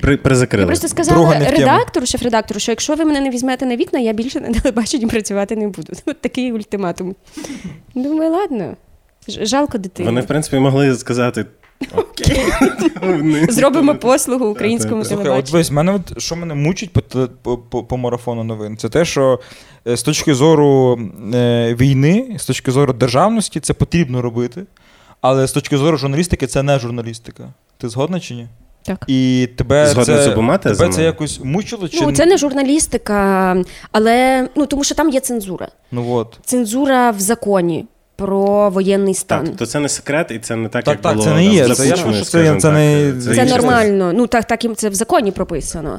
При, призакрили. Я просто сказала редактору, шеф-редактору, що якщо ви мене не візьмете на вікна, я більше на телебаченні працювати не буду. <laughs> От такий ультиматум. Думаю, ладно. Жалко дитину. Вони, в принципі, могли сказати. Зробимо послугу українському Слухай, от телебаченню. дивись, мене от що мене мучить по, по, по, по марафону новин, це те, що е, з точки зору е, війни, з точки зору державності, це потрібно робити. Але з точки зору журналістики, це не журналістика. Ти згодна чи ні? Так. І тебе Згодна це, з тебе це якось мучило? Чи Ну, це не журналістика, але ну тому що там є цензура. Ну от. Цензура в законі про воєнний стан. Так, то це не секрет, і це не так, Так, як так, було це не є. Це я Запущене, це- це не- Це Це нормально. Ну так, так і це в законі прописано.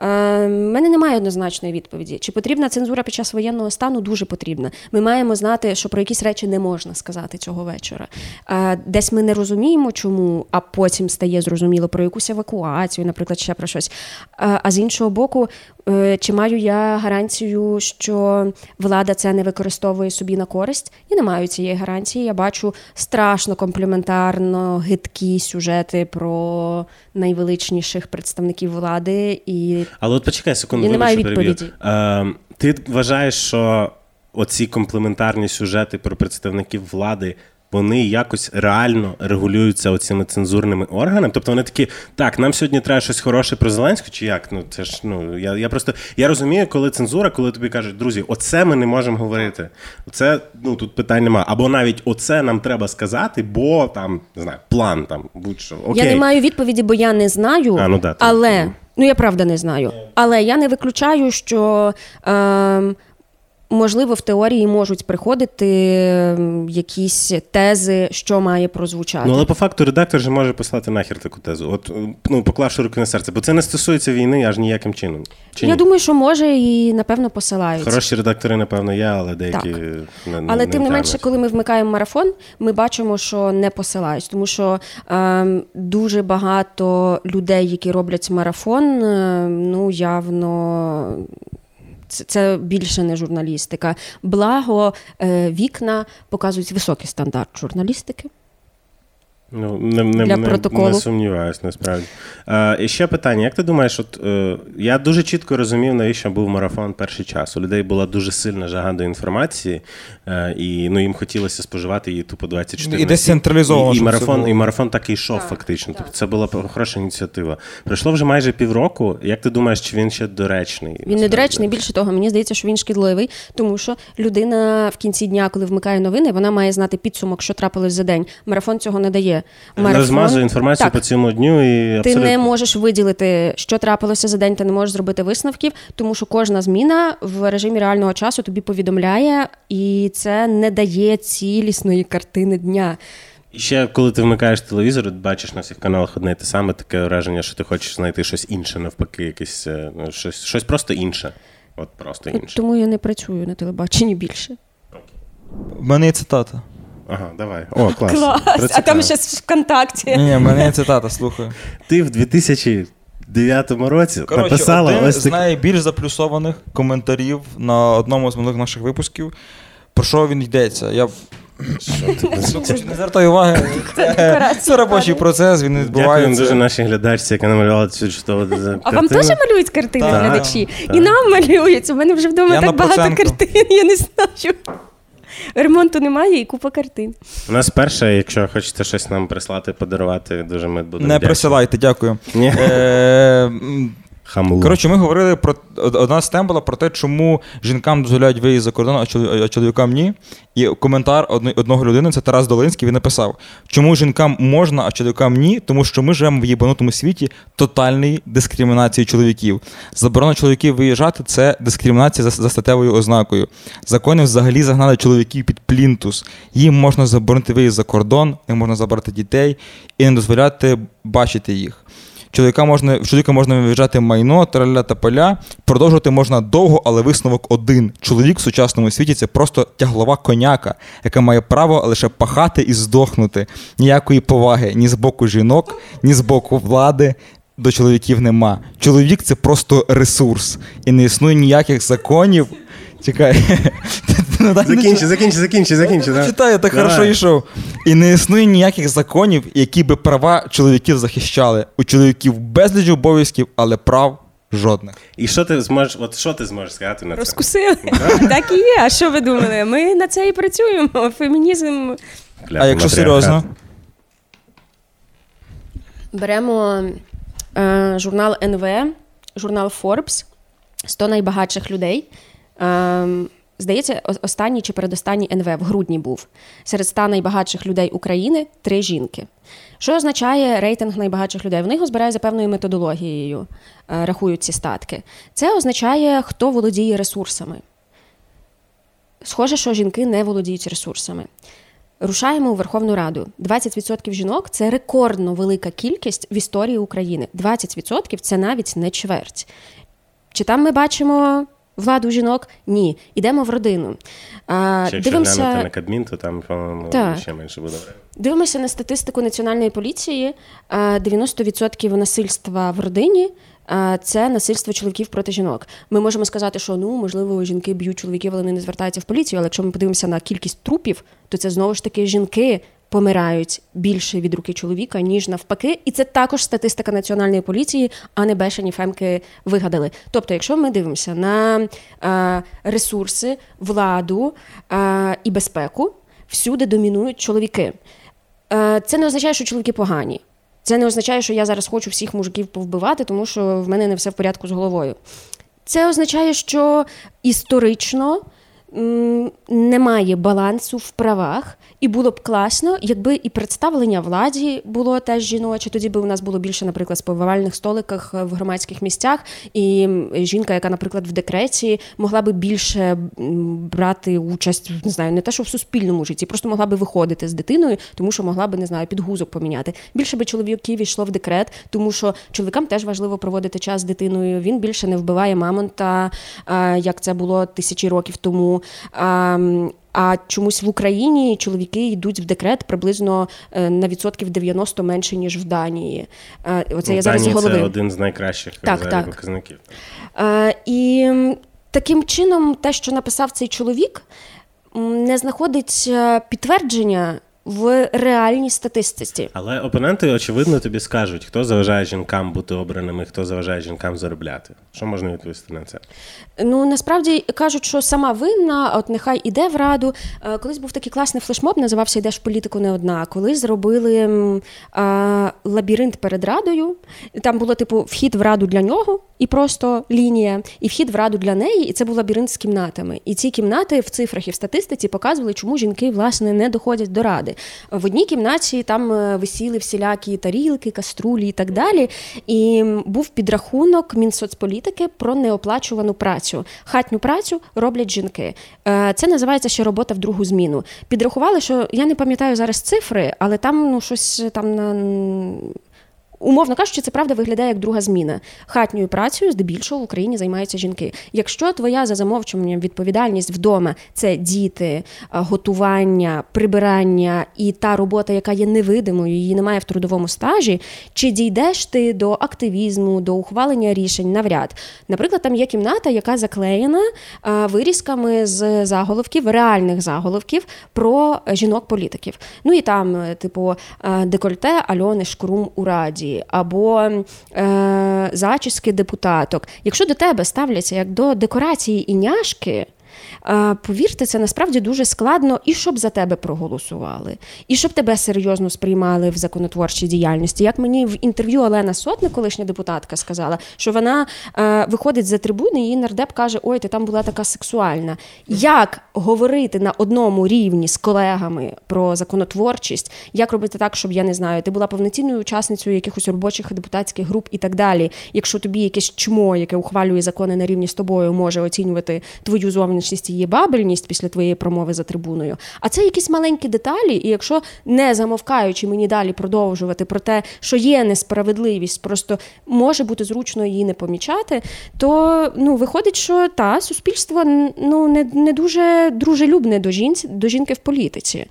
Е, мене немає однозначної відповіді. Чи потрібна цензура під час воєнного стану? Дуже потрібна. Ми маємо знати, що про якісь речі не можна сказати цього вечора. Е, десь ми не розуміємо, чому, а потім стає зрозуміло про якусь евакуацію, наприклад, ще про щось. Е, а з іншого боку, чи маю я гарантію, що влада це не використовує собі на користь? Я не маю цієї гарантії. Я бачу страшно комплементарно гидкі сюжети про найвеличніших представників влади і Але от почекай секунду, Я вибач, відповіді. Е, ти вважаєш, що оці комплементарні сюжети про представників влади. Вони якось реально регулюються оцими цензурними органами. Тобто вони такі, так, нам сьогодні треба щось хороше про Зеленську, чи як? Ну це ж ну я, я просто я розумію, коли цензура, коли тобі кажуть, друзі, оце ми не можемо говорити. Оце ну тут питань немає. Або навіть оце нам треба сказати, бо там не знаю, план там будь-що. Окей. я не маю відповіді, бо я не знаю. А, ну да, але ну я правда не знаю. Але я не виключаю, що. Е, Можливо, в теорії можуть приходити якісь тези, що має прозвучати. Ну, але по факту редактор же може послати нахер таку тезу. От ну, поклавши руки на серце, бо це не стосується війни аж ніяким чином. Чи Я ні? думаю, що може і напевно посилають. Хороші редактори, напевно, є, але деякі Так. не, не Але тим не менше, коли ми вмикаємо марафон, ми бачимо, що не посилають, тому що ем, дуже багато людей, які роблять марафон, е, ну явно. Це, це більше не журналістика. Благо, е, вікна показують високий стандарт журналістики. Ну, не, не, Для не, протоколу. не сумніваюсь, насправді. Е, і ще питання: як ти думаєш, от е, я дуже чітко розумів, навіщо був марафон перший час. У людей була дуже сильна жага до інформації, е, і ну, їм хотілося споживати її тупо 24 І десь централізовано, І, і, марафон, і марафон так і йшов фактично. Тобто це була хороша ініціатива. Пройшло вже майже півроку. Як ти думаєш, чи він ще доречний? Він насправді? недоречний. Більше того, мені здається, що він шкідливий, тому що людина в кінці дня, коли вмикає новини, вона має знати підсумок, що трапилось за день. Марафон цього не дає. Розмазує інформацію Так. по цьому дню і Ти не можеш виділити, що трапилося за день, ти не можеш зробити висновків, тому що кожна зміна в режимі реального часу тобі повідомляє, і це не дає цілісної картини дня. І ще коли ти вмикаєш телевізор, бачиш на всіх каналах одне і те саме, таке враження, що ти хочеш знайти щось інше, навпаки, якесь е, ну, щось, щось просто інше. От просто інше. Тому я не працюю на телебаченні більше. В мене є цитата. Ага, давай. О, клас. Клас! А там ще ВКонтакті. Ні, мене цитата, слухаю. Ти в 2009 році Коротше, написала один ось з найбільш заплюсованих коментарів на одному з минулих наших випусків. Про що він йдеться? Я не звертай уваги. Це, це робочий процес, він відбувається. дуже нашій глядачці, яка намалювала цю чудову картину. А вам теж малюють картини глядачі? І нам малюють. У мене вже вдома Я так багато картин, я не знаю. Ремонту немає і купа картин. У нас перше, якщо хочете щось нам прислати, подарувати, дуже ми будемо Не вдячні. присилайте, дякую. Ні. Е, Хамло. Коротше, ми говорили про одна з тем була про те, чому жінкам дозволяють виїзд за кордон, а чоловікам ні. І коментар одного людини, це Тарас Долинський, він написав, чому жінкам можна, а чоловікам ні, тому що ми живемо в єбанутому світі тотальної дискримінації чоловіків. Заборона чоловіків виїжджати це дискримінація за, за статевою ознакою. Закони взагалі загнали чоловіків під плінтус. Їм можна заборонити виїзд за кордон, їм можна забрати дітей і не дозволяти бачити їх. Чоловіка можна, в чоловіка можна виїжджати майно, траля та поля. Продовжувати можна довго, але висновок один. Чоловік в сучасному світі це просто тяглова коняка, яка має право лише пахати і здохнути. Ніякої поваги ні з боку жінок, ні з боку влади. До чоловіків нема. Чоловік це просто ресурс. І не існує ніяких законів. Чекай. <laughs> Ну, так не Закінчи, закінчи, закінчи, закінчи. да. Читаю, так Давай. хорошо йшов. І не існує ніяких законів, які би права чоловіків захищали. У чоловіків безліч обов'язків, але прав жодних. І що ти зможеш, от що ти зможеш сказати на це? Розкусили. <laughs> Так і є. А що ви думали? Ми на це і працюємо. Фемінізм. Кляпий А якщо матріархат. серйозно, Беремо е, журнал НВ, журнал Forbes, 100 найбагатших людей. Е, здається, останній чи передостанній НВ в грудні був. Серед 100 найбагатших людей України три жінки. Що означає рейтинг найбагатших людей? Вони його збирають за певною методологією, е, рахують ці статки. Це означає, хто володіє ресурсами. Схоже, що жінки не володіють ресурсами. Рушаємо у Верховну Раду. 20% жінок це рекордно велика кількість в історії України. 20% це навіть не чверть. Чи там ми бачимо владу жінок? Ні. Ідемо в родину. А, якщо дивимося... глянути на Кабмін, то там, по-моєму, Так. ще менше буде. Дивимося на статистику національної поліції. Е, 90% насильства в родині це насильство чоловіків проти жінок. Ми можемо сказати, що ну можливо жінки б'ють чоловіків, але вони не звертаються в поліцію. Але якщо ми подивимося на кількість трупів, то це знову ж таки жінки. Помирають більше від руки чоловіка, ніж навпаки, і це також статистика національної поліції, а не бешені фемки вигадали. Тобто, якщо ми дивимося на е, ресурси, владу е, і безпеку, всюди домінують чоловіки. Е, Це не означає, що чоловіки погані. Це не означає, що я зараз хочу всіх мужиків повбивати, тому що в мене не все в порядку з головою. Це означає, що історично немає балансу в правах, і було б класно, якби і представлення владі було теж жіноче. Тоді би у нас було більше, наприклад, сповивальних столиках е, в громадських місцях, і жінка, яка, наприклад, в декреті, могла би більше брати участь, не знаю, не те, що в суспільному житті, просто могла би виходити з дитиною, тому що могла би не знаю, підгузок поміняти. Більше би чоловіків йшло в декрет, тому що чоловікам теж важливо проводити час з дитиною. Він більше не вбиває мамонта, як це було тисячі років тому. А, а чомусь в Україні чоловіки йдуть в декрет приблизно е, на відсотків 90 менше, ніж в Данії. Е, Оце Ну, я зараз голови. Це один з найкращих Так, так. показників. Е, і таким чином, те, що написав цей чоловік, не знаходить підтвердження в реальній статистиці. Але опоненти, очевидно, тобі скажуть, хто заважає жінкам бути обраними, хто заважає жінкам заробляти. Що можна відповісти на це? Ну насправді кажуть, що сама винна, от нехай іде в раду. Е, Колись був такий класний флешмоб, називався Йдеш в політику не одна. Коли зробили а, лабіринт перед радою. Там було типу вхід в раду для нього і просто лінія, і вхід в раду для неї, і це був лабіринт з кімнатами. І ці кімнати в цифрах і в статистиці показували, чому жінки власне не доходять до ради. В одній кімнаті там е, висіли всілякі тарілки, каструлі і так далі. І був підрахунок Мінсоцполітики про неоплачувану працю. Хатню працю роблять жінки. Е, Це називається ще робота в другу зміну. Підрахували, що я не пам'ятаю зараз цифри, але там ну щось там на. Умовно кажучи, це правда виглядає як друга зміна. Хатньою працею здебільшого в Україні займаються жінки. Якщо твоя за замовчуванням відповідальність вдома це діти, готування, прибирання і та робота, яка є невидимою, її немає в трудовому стажі, чи дійдеш ти до активізму, до ухвалення рішень навряд. Наприклад, там є кімната, яка заклеєна вирізками з заголовків, реальних заголовків про жінок-політиків. Ну і там, е, типу, е, декольте Альони Шкрум у Раді, або е, зачіски депутаток. Якщо до тебе ставляться як до декорації і няшки. Повірте, це насправді дуже складно, і щоб за тебе проголосували, і щоб тебе серйозно сприймали в законотворчій діяльності. Як мені в інтерв'ю Олена Сотник, колишня депутатка, сказала, що вона е, виходить за трибуни, і нардеп каже: Ой, ти там була така сексуальна. Як говорити на одному рівні з колегами про законотворчість, як робити так, щоб я не знаю, ти була повноцінною учасницею якихось робочих депутатських груп і так далі. Якщо тобі якесь чмо, яке ухвалює закони на рівні з тобою, може оцінювати твою зовнішність і її бабельність після твоєї промови за трибуною. А це якісь маленькі деталі, і якщо не замовкаючи мені далі продовжувати про те, що є несправедливість, просто може бути зручно її не помічати, то ну виходить, що та суспільство ну не, не дуже дружелюбне до жінці до жінки в політиці.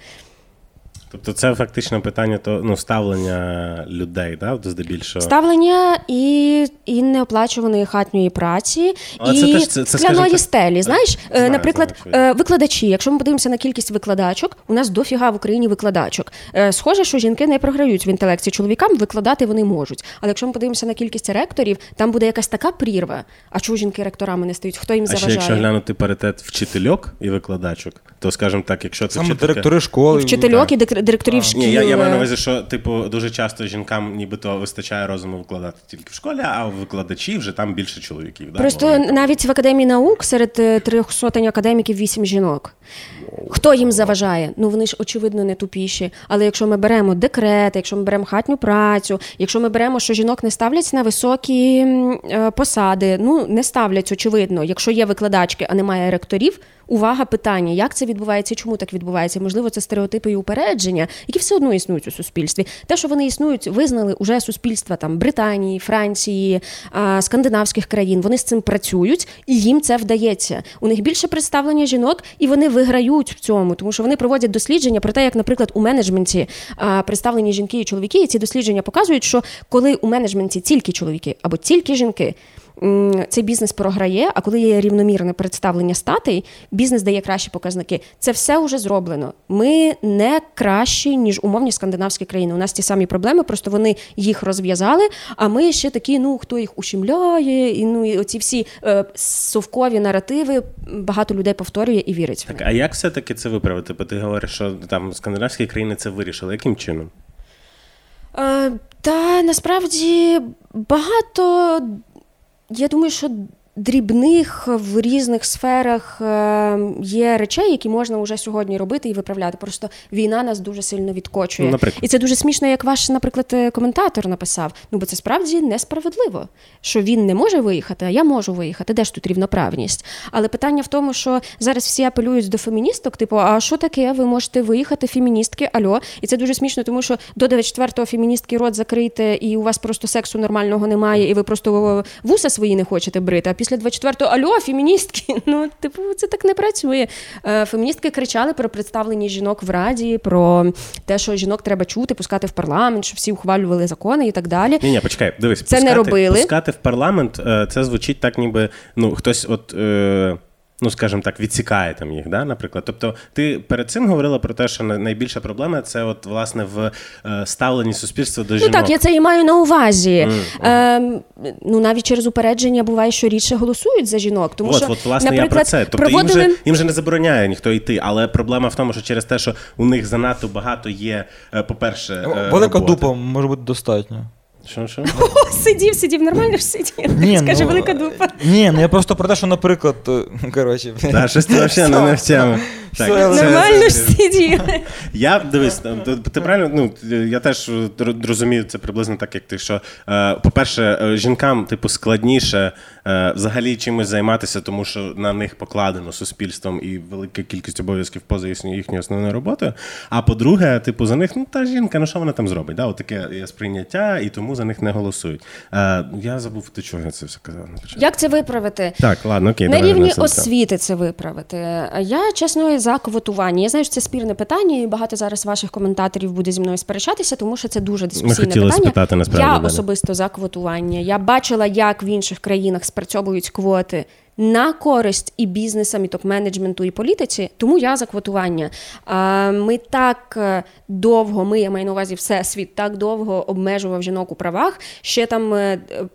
Тобто це фактично питання то, ну, ставлення людей, да, здебільшого. Ставлення і, і неоплачуваної хатньої праці, Але і це це- це, скляної стелі. Знаєш, е, знаю, наприклад, знаю, е, викладачі. Якщо ми подивимося на кількість викладачок, у нас дофіга в Україні викладачок. Е, Схоже, що жінки не програють в інтелекції чоловікам, викладати вони можуть. Але якщо ми подивимося на кількість ректорів, там буде якась така прірва. А чому жінки ректорами не стають? Хто їм А ще якщо глянути паритет вчительок і викладачок, то скажімо так, якщо це Саме вчителька... директори школи. Вчительок і дик- директорів шкіл. Ні, я, я маю на е, увазі, що типу дуже часто жінкам нібито вистачає розуму викладати тільки в школі, а викладачі вже там більше чоловіків. Да? Просто Бо- навіть в академії наук серед е, трьох сотень академіків вісім жінок. Хто їм заважає? Ну вони ж очевидно не тупіші. Але якщо ми беремо декрет, якщо ми беремо хатню працю, якщо ми беремо, що жінок не ставлять на високі е, посади, ну не ставлять, очевидно. Якщо є викладачки, а немає ректорів. Увага, питання, як це відбувається, чому так відбувається? Можливо, це стереотипи і упередження, які все одно існують у суспільстві. Те, що вони існують, визнали уже суспільства там Британії, Франції, скандинавських країн. Вони з цим працюють, і їм це вдається. У них більше представлення жінок, і вони виграють в цьому, тому що вони проводять дослідження про те, як, наприклад, у менеджменті представлені жінки і чоловіки. І ці дослідження показують, що коли у менеджменті тільки чоловіки або тільки жінки. Цей бізнес програє, а коли є рівномірне представлення статей, бізнес дає кращі показники. Це все вже зроблено. Ми не кращі, ніж умовні скандинавські країни. У нас ті самі проблеми, просто вони їх розв'язали. А ми ще такі, ну хто їх ущемляє, і ну і оці всі е, совкові наративи багато людей повторює і вірить. Так, а як все-таки це виправити? Бо ти говориш, що там скандинавські країни це вирішили. Яким чином? Е, та насправді багато, я думаю, що дрібних в різних сферах е, є речей, які можна вже сьогодні робити і виправляти. Просто війна нас дуже сильно відкочує. Ну, наприклад. І це дуже смішно, як ваш, наприклад, е, коментатор написав. Ну, бо це справді несправедливо, що він не може виїхати, а я можу виїхати. Де ж тут рівноправність? Але питання в тому, що зараз всі апелюють до феміністок, типу, а що таке? Ви можете виїхати, феміністки, альо. І це дуже смішно, тому що до 24-го феміністки рот закрийте, і у вас просто сексу нормального немає, і ви просто вуса свої не хочете брити. А після 24-го альо, феміністки. <laughs> Ну, типу, це так не працює. Е, Феміністки кричали про представлення жінок в раді, про те, що жінок треба чути, пускати в парламент, що всі ухвалювали закони і так далі. Ні, ні, почекай, дивись, Це не робили. Пускати в парламент, е, це звучить так, ніби ну хтось от. Е... ну скажімо так, відсікає там їх, да, наприклад. Тобто, ти перед цим говорила про те, що найбільша проблема це от власне в е, ставленні суспільства до жінок. Ну так, я це і маю на увазі. Ем, ну навіть через упередження буває, що рідше голосують за жінок. Тому от, що, от, власне, наприклад, я про це. Тобто проводили... їм, же, їм же не забороняє ніхто йти, але проблема в тому, що через те, що у них занадто багато є, е, по-перше, е, Велика роботи. дупа може бути достатньо. Що, що? <laughs> О, сидів, сидів, нормально ж сидів. Ні, Скажи, ну, велика дупа. Ні, ну я просто про те, що, наприклад, е, коротше. Та, щось ти взагалі не в тему. <laughs> Так, це- Нормально ж це- <laughs> Я дивись, ти, ти правильно, ну я теж розумію це приблизно так, як ти. Що е, по-перше, е, жінкам, типу, складніше е, взагалі чимось займатися, тому що на них покладено суспільством і велика кількість обов'язків поза їхньою основною роботою. А по-друге, типу, за них, ну та жінка, ну що вона там зробить? Да? От таке є сприйняття, і тому за них не голосують. Я забув, до чого я це все казав. Як це виправити? Так, ладно, окей, На рівні освіти це виправити. Я чесно за квотування. Я знаю, що це спірне питання, і багато зараз ваших коментаторів буде зі мною сперечатися, тому що це дуже дискусійне хотіли питання. спитати, насправді, Я Даня. особисто за квотування. Я бачила, як в інших країнах спрацьовують квоти. На користь і бізнесам, і топ-менеджменту, і політиці, тому я за квотування. Ми так е, довго, ми я маю на увазі все світ так довго обмежував жінок у правах. Ще там е, е,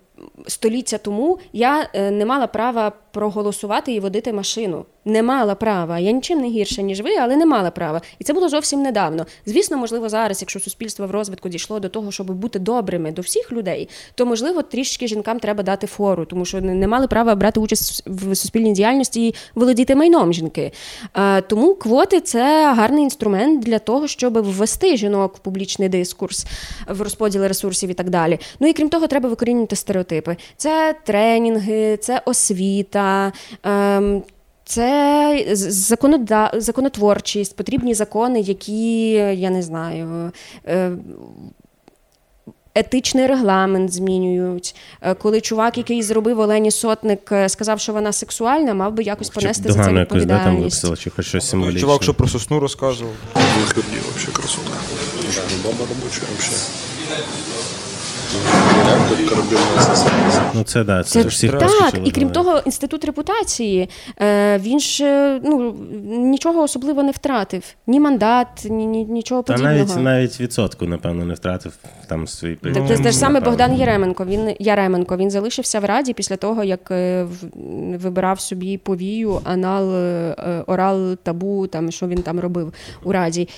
століття тому я не мала права проголосувати і водити машину. Не мала права. Я нічим не гірша, ніж ви, але не мала права. І це було зовсім недавно. Звісно, можливо, зараз, якщо суспільство в розвитку дійшло до того, щоб бути добрими до всіх людей, то можливо трішки жінкам треба дати фору, тому що не мали права брати участь в суспільній діяльності і володіти майном жінки. Тому квоти це гарний інструмент для того, щоб ввести жінок в публічний дискурс, в розподіл ресурсів і так далі. Ну і крім того, треба викорінювати стереотипи. Це тренінги, це освіта. Це законода... законотворчість, потрібні закони, які, я не знаю, е, етичний регламент змінюють. Е, Коли чувак, який зробив Олені Сотник, е, сказав, що вона сексуальна, мав би якось Чи понести за це якусь, да, там виписала, чи хоч щось символічне. Чувак, що про сосну розказував. Выходи вообще красота. Баба рабочая вообще. Ну це да, це, Це всіх так, і крім того, інститут репутації е, він ж е, ну нічого особливо не втратив, ні мандат, ні, ні нічого Та подібного. навіть навіть відсотку, напевно, не втратив там свій Так, це, те ж саме. Богдан Яременко. Він Яременко. Він залишився в раді після того, як е, вибирав собі повію, анал, орал, табу, там що він там робив у раді.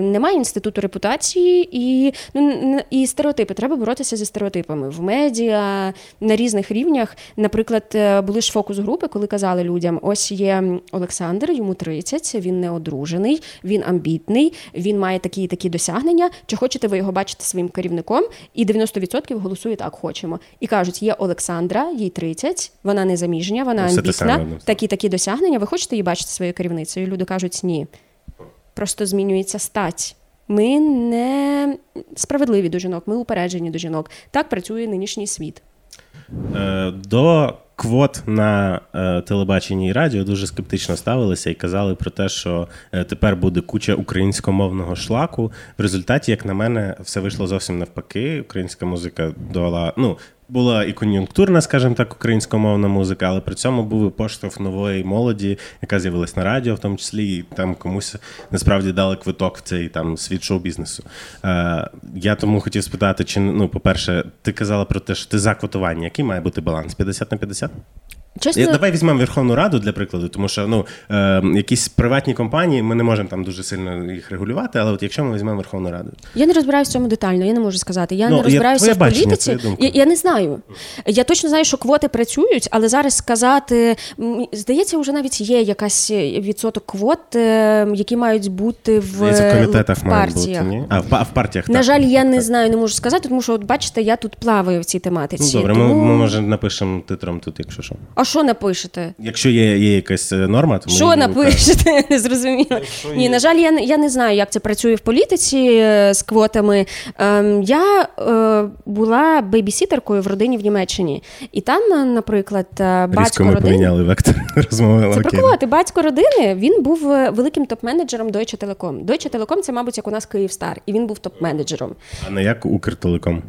Немає інституту репутації і, ну, і стереотипи. Треба боротися зі стереотипами в медіа на різних рівнях. Наприклад, е, були ж фокус групи, коли казали людям: ось є Олександр, йому 30, він не одружений, він амбітний, він має такі і такі досягнення. Чи хочете ви його бачити своїм керівником? І 90% голосує так, хочемо. І кажуть, є Олександра, їй 30, вона не заміжня, вона Все амбітна, такі такі досягнення. Ви хочете її бачити своєю керівницею? Люди кажуть, ні. Просто змінюється стать. Ми не справедливі до жінок, ми упереджені до жінок. Так працює нинішній світ. Е, До квот на е, телебаченні і радіо дуже скептично ставилися і казали про те, що е, тепер буде куча українськомовного шлаку. В результаті, як на мене, все вийшло зовсім навпаки. Українська музика дала. Ну, була і кон'юнктурна, скажімо так, українськомовна музика, але при цьому був і поштовх нової молоді, яка з'явилась на радіо, в тому числі, і там комусь насправді дали квиток в цей там світ шоу-бізнесу. Е, я тому хотів спитати, чи ну, по-перше, ти казала про те, що ти за квотування. Який має бути баланс? 50 на 50? Чесно, Я- Давай візьмемо Верховну Раду для прикладу, тому що ну е, якісь приватні компанії ми не можемо там дуже сильно їх регулювати, але от якщо ми візьмемо Верховну Раду, Я не розбираюся в цьому детально, я не можу сказати. Я Ну, не я- розбираюся твоє в бачення, політиці. думка. Я, я не знаю. Я точно знаю, що квоти працюють, але зараз сказати, здається, вже навіть є якась е, відсоток квот, е, які мають бути в, здається, в комітетах в мають бути. Ні? А в, а в партіях На так. жаль, я не Так. знаю, не можу сказати, тому що, от бачите, я тут плаваю в цій тематиці. Ну, добре, тому... ми, ми може напишемо титром тут, якщо що. А що напишете? Якщо є, є якась е, норма, то ми Що напишете? <laughs> Не зрозуміла. Ні, на жаль, я, не- я не знаю, як це працює в політиці е, з квотами. Ем, я е, була бейбісітеркою в родині в Німеччині, і там, е, наприклад, е, Різко ми родини. поміняли вектор <laughs> розмови. Це про квоти. Батько родини він був великим топ-менеджером Deutsche Telekom. Deutsche Telekom – це, мабуть, як у нас Київстар, і він був топ-менеджером. А не як Укртелеком.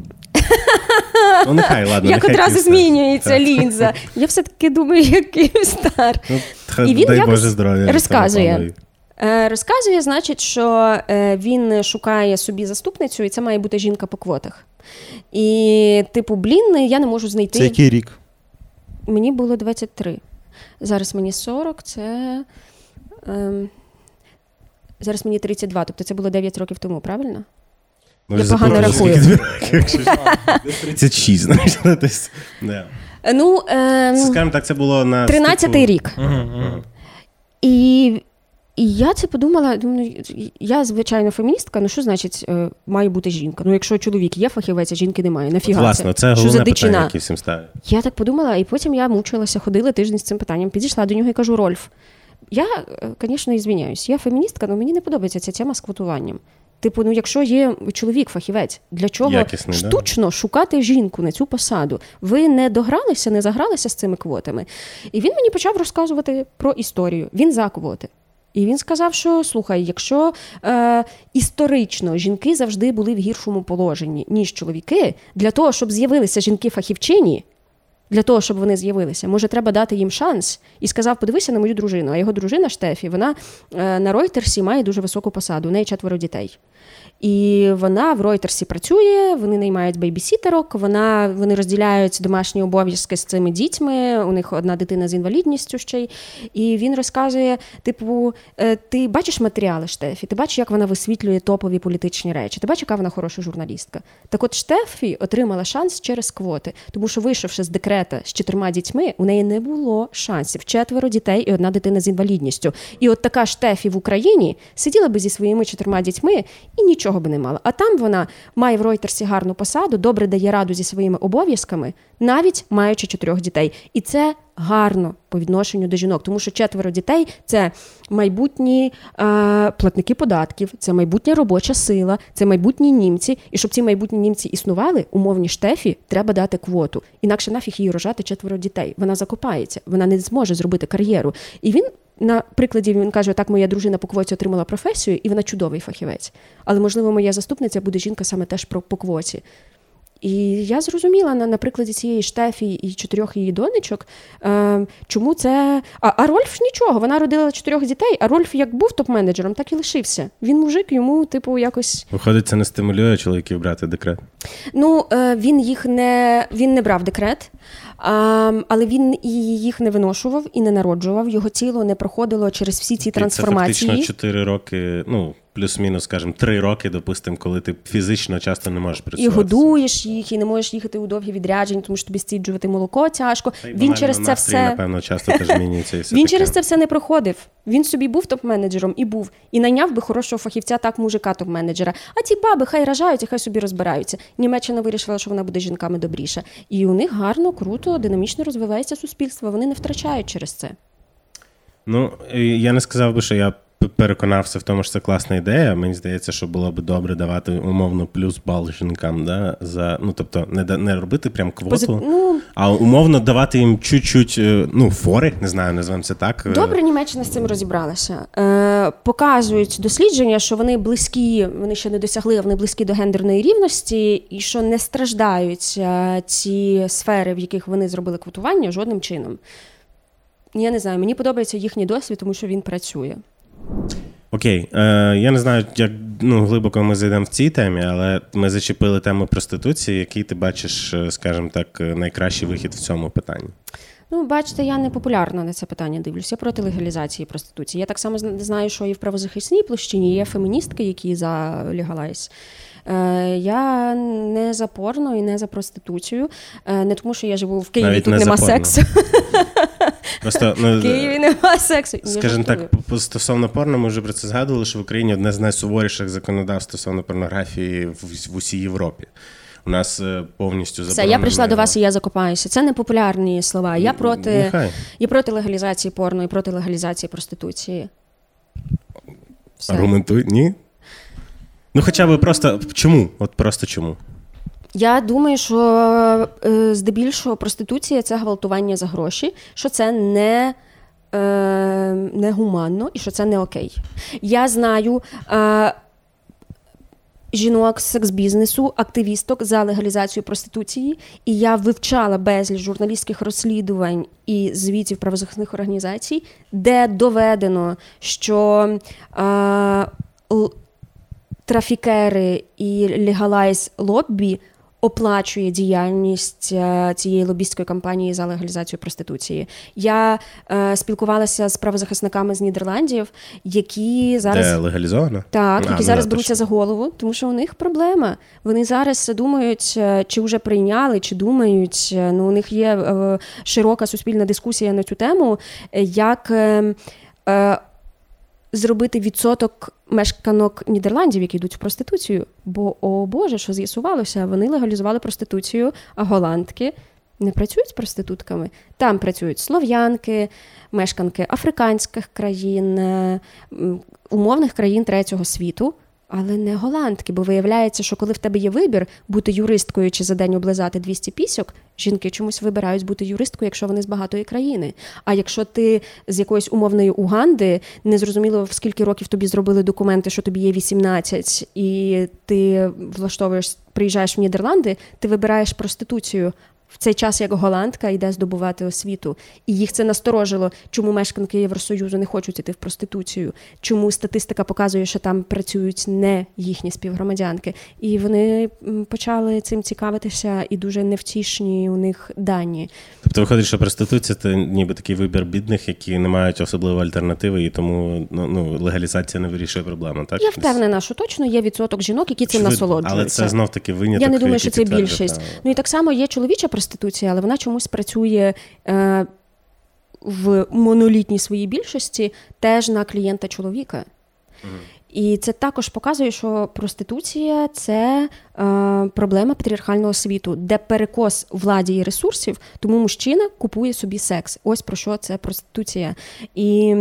Ну, нехай, ладно. як нехай одразу Київстар. змінюється Так. лінза. Я все таки думаю, <laughs> як Київстар. Ну, І він Дай якось Боже здоров'я. розказує. Е, Розказує, значить, що е, він шукає собі заступницю, і це має бути жінка по квотах. І, типу, блін, я не можу знайти. Це який рік? Мені було 23. Зараз мені 40, це. Ем, зараз мені 32, тобто це було 9 років тому, правильно? Може, Я погано рахую. скільки тобі років, якщо <laughs> що. Десь 36, знаєш. ну, десь. Е, Ну, ем, Скажімо так, це було на 13-й стику- рік. І, і я це подумала. Думаю, я звичайно феміністка. Ну що значить е, має бути жінка? Ну, якщо чоловік є фахівець, а жінки немає. Нафіга Власне, це що за головне дичина? питання, яке всім ставить. Я так подумала, і потім я мучилася, ходила тиждень з цим питанням, підійшла до нього і кажу: Рольф, я, звісно, і звиняюсь, я феміністка, але мені не подобається ця тема з квотуванням. Типу, ну якщо є чоловік, фахівець, для чого Якісний, да? штучно шукати жінку на цю посаду? Ви не догралися, не загралися з цими квотами. І він мені почав розказувати про історію. Він за квоти. І він сказав, що слухай, якщо е, історично жінки завжди були в гіршому положенні, ніж чоловіки, для того, щоб з'явилися жінки-фахівчині, для того, щоб вони з'явилися, може, треба дати їм шанс. І сказав: подивися на мою дружину. А його дружина Штефі, вона е, на Ройтерсі має дуже високу посаду. У неї четверо дітей. І вона в Ройтерсі працює, вони наймають бейбісітерок, вона, вони розділяють домашні обов'язки з цими дітьми. У них одна дитина з інвалідністю ще й. І він розказує: типу, е, ти бачиш матеріали Штефі, ти бачиш, як вона висвітлює топові політичні речі, ти бачиш, яка вона хороша журналістка. Так от Штефі отримала шанс через квоти, тому що, вийшовши з декрета з чотирма дітьми, у неї не було шансів. Четверо дітей і одна дитина з інвалідністю. І от така Штефі в Україні сиділа би зі своїми чотирма дітьми і нічого би не мала. А там вона має в Ройтерсі гарну посаду, добре дає раду зі своїми обов'язками, навіть маючи чотирьох дітей. І це гарно по відношенню до жінок, тому що четверо дітей це майбутні е, платники податків, це майбутня робоча сила, це майбутні німці. І щоб ці майбутні німці існували, умовні штефі треба дати квоту. Інакше нафіг їй рожати четверо дітей. Вона закопається, вона не зможе зробити кар'єру. І він. На прикладі він каже: так, моя дружина по квоті отримала професію, і вона чудовий фахівець. Але можливо, моя заступниця буде жінка саме теж про по квоті. І я зрозуміла на, на прикладі цієї штефі і чотирьох її донечок, е, чому це. А, а Рольф ж нічого. Вона родила чотирьох дітей, а Рольф як був топ-менеджером, так і лишився. Він мужик, йому, типу, якось. Виходить, це не стимулює чоловіків брати декрет. Ну, е, він їх не він не брав декрет, але він і їх не виношував і не народжував. Його тіло не проходило через всі ці Це трансформації. фактично 4 роки, ну, плюс-мінус, скажімо, 3 роки, допустимо, коли ти фізично часто не можеш І годуєш їх, і не можеш їхати у довгі відрядження, тому що тобі стіджувати молоко тяжко. Та й Він через це настрій, все напевно, часто теж <laughs> змінюється. І все він таке. через це все не проходив. Він собі був топ-менеджером і був, і найняв би хорошого фахівця, так мужика топ-менеджера. А ті баби хай ражають і хай собі розбираються. Німеччина вирішила, що вона буде жінками добріша. І у них гарно, круто, динамічно розвивається суспільство. Вони не втрачають через це. Ну, я не сказав би, що я переконався в тому, що це класна ідея. Мені здається, що було б добре давати умовно плюс бал жінкам, да, за, ну, тобто, не, не робити прям квоту, Позит- ну, а умовно давати їм чуть-чуть, е, ну, фори, не знаю, називаємо це так. е, Добре, Німеччина з цим розібралася. Е, показують дослідження, що вони близькі, вони ще не досягли, а вони близькі до гендерної рівності, і що не страждають е, ці сфери, в яких вони зробили квотування, жодним чином. Я не знаю, мені подобається їхній досвід, тому що він працює. Окей, е, я не знаю, як ну, глибоко ми зайдемо в цій темі, але ми зачепили тему проституції. Який ти бачиш, е, скажімо так, е, найкращий вихід в цьому питанні? Ну, бачите, я не популярно на це питання дивлюся. Я проти легалізації проституції. Я так само зна- знаю, що і в правозахисній площині є феміністки, які за легалайз. Е, Я не за порно і не за проституцію. Не тому, що я живу в Києві, Навіть тут не нема сексу. <laughs> Просто ну, В Києві нема сексу. Скажімо так, стосовно порно, ми вже про це згадували, що в Україні одне з найсуворіших законодавств стосовно порнографії в, в усій Європі. У нас е, повністю Все, я прийшла до вас і я закопаюся. Це не популярні слова. Я проти, Нехай. я проти легалізації порно і проти легалізації проституції. Все. Аргументуй, ні? Ну, хоча б просто чому? От просто чому? Я думаю, що е, здебільшого проституція це гвалтування за гроші, що це не. е, негуманно і що це не окей. Я знаю. Е, жінок з секс-бізнесу, активісток за легалізацію проституції, і я вивчала безліч журналістських розслідувань і звітів правозахисних організацій, де доведено, що л- трафікери і легалайз лоббі оплачує діяльність е, цієї лобістської кампанії за легалізацію проституції. Я е, спілкувалася з правозахисниками з Нідерландів, які зараз Де легалізовано? так, А, які ну зараз беруться точно. за голову, тому що у них проблема. Вони зараз думають, е, чи вже прийняли, чи думають. е, Ну, у них є е, широка суспільна дискусія на цю тему, як е, е, зробити відсоток мешканок Нідерландів, які йдуть в проституцію. Бо, о Боже, що з'ясувалося, вони легалізували проституцію, а голландки не працюють з проститутками. Там працюють слов'янки, мешканки африканських країн, умовних країн третього світу. Але не голландки, бо виявляється, що коли в тебе є вибір бути юристкою чи за день облизати 200 пісьок, жінки чомусь вибирають бути юристкою, якщо вони з багатої країни. А якщо ти з якоїсь умовної Уганди, незрозуміло в скільки років тобі зробили документи, що тобі є 18, і ти влаштовуєш, приїжджаєш в Нідерланди, ти вибираєш проституцію. В цей час як голландка йде здобувати освіту, і їх це насторожило, чому мешканки Євросоюзу не хочуть іти в проституцію, чому статистика показує, що там працюють не їхні співгромадянки. І вони почали цим цікавитися, і дуже невтішні у них дані. Тобто виходить, що проституція це ніби такий вибір бідних, які не мають особливої альтернативи, і тому ну, ну, легалізація не вирішує проблему. Так? Я впевнена, що точно є відсоток жінок, які цим Очевидно. насолоджуються. Але це знов таки виняток. Я не думаю, що це більшість. та, Ну і так само є чоловіча проституція, але вона чомусь працює е, в монолітній своїй більшості теж на клієнта чоловіка. І це також показує, що проституція це е, проблема патріархального світу, де перекос владі і ресурсів, тому мужчина купує собі секс. Ось про що це проституція. І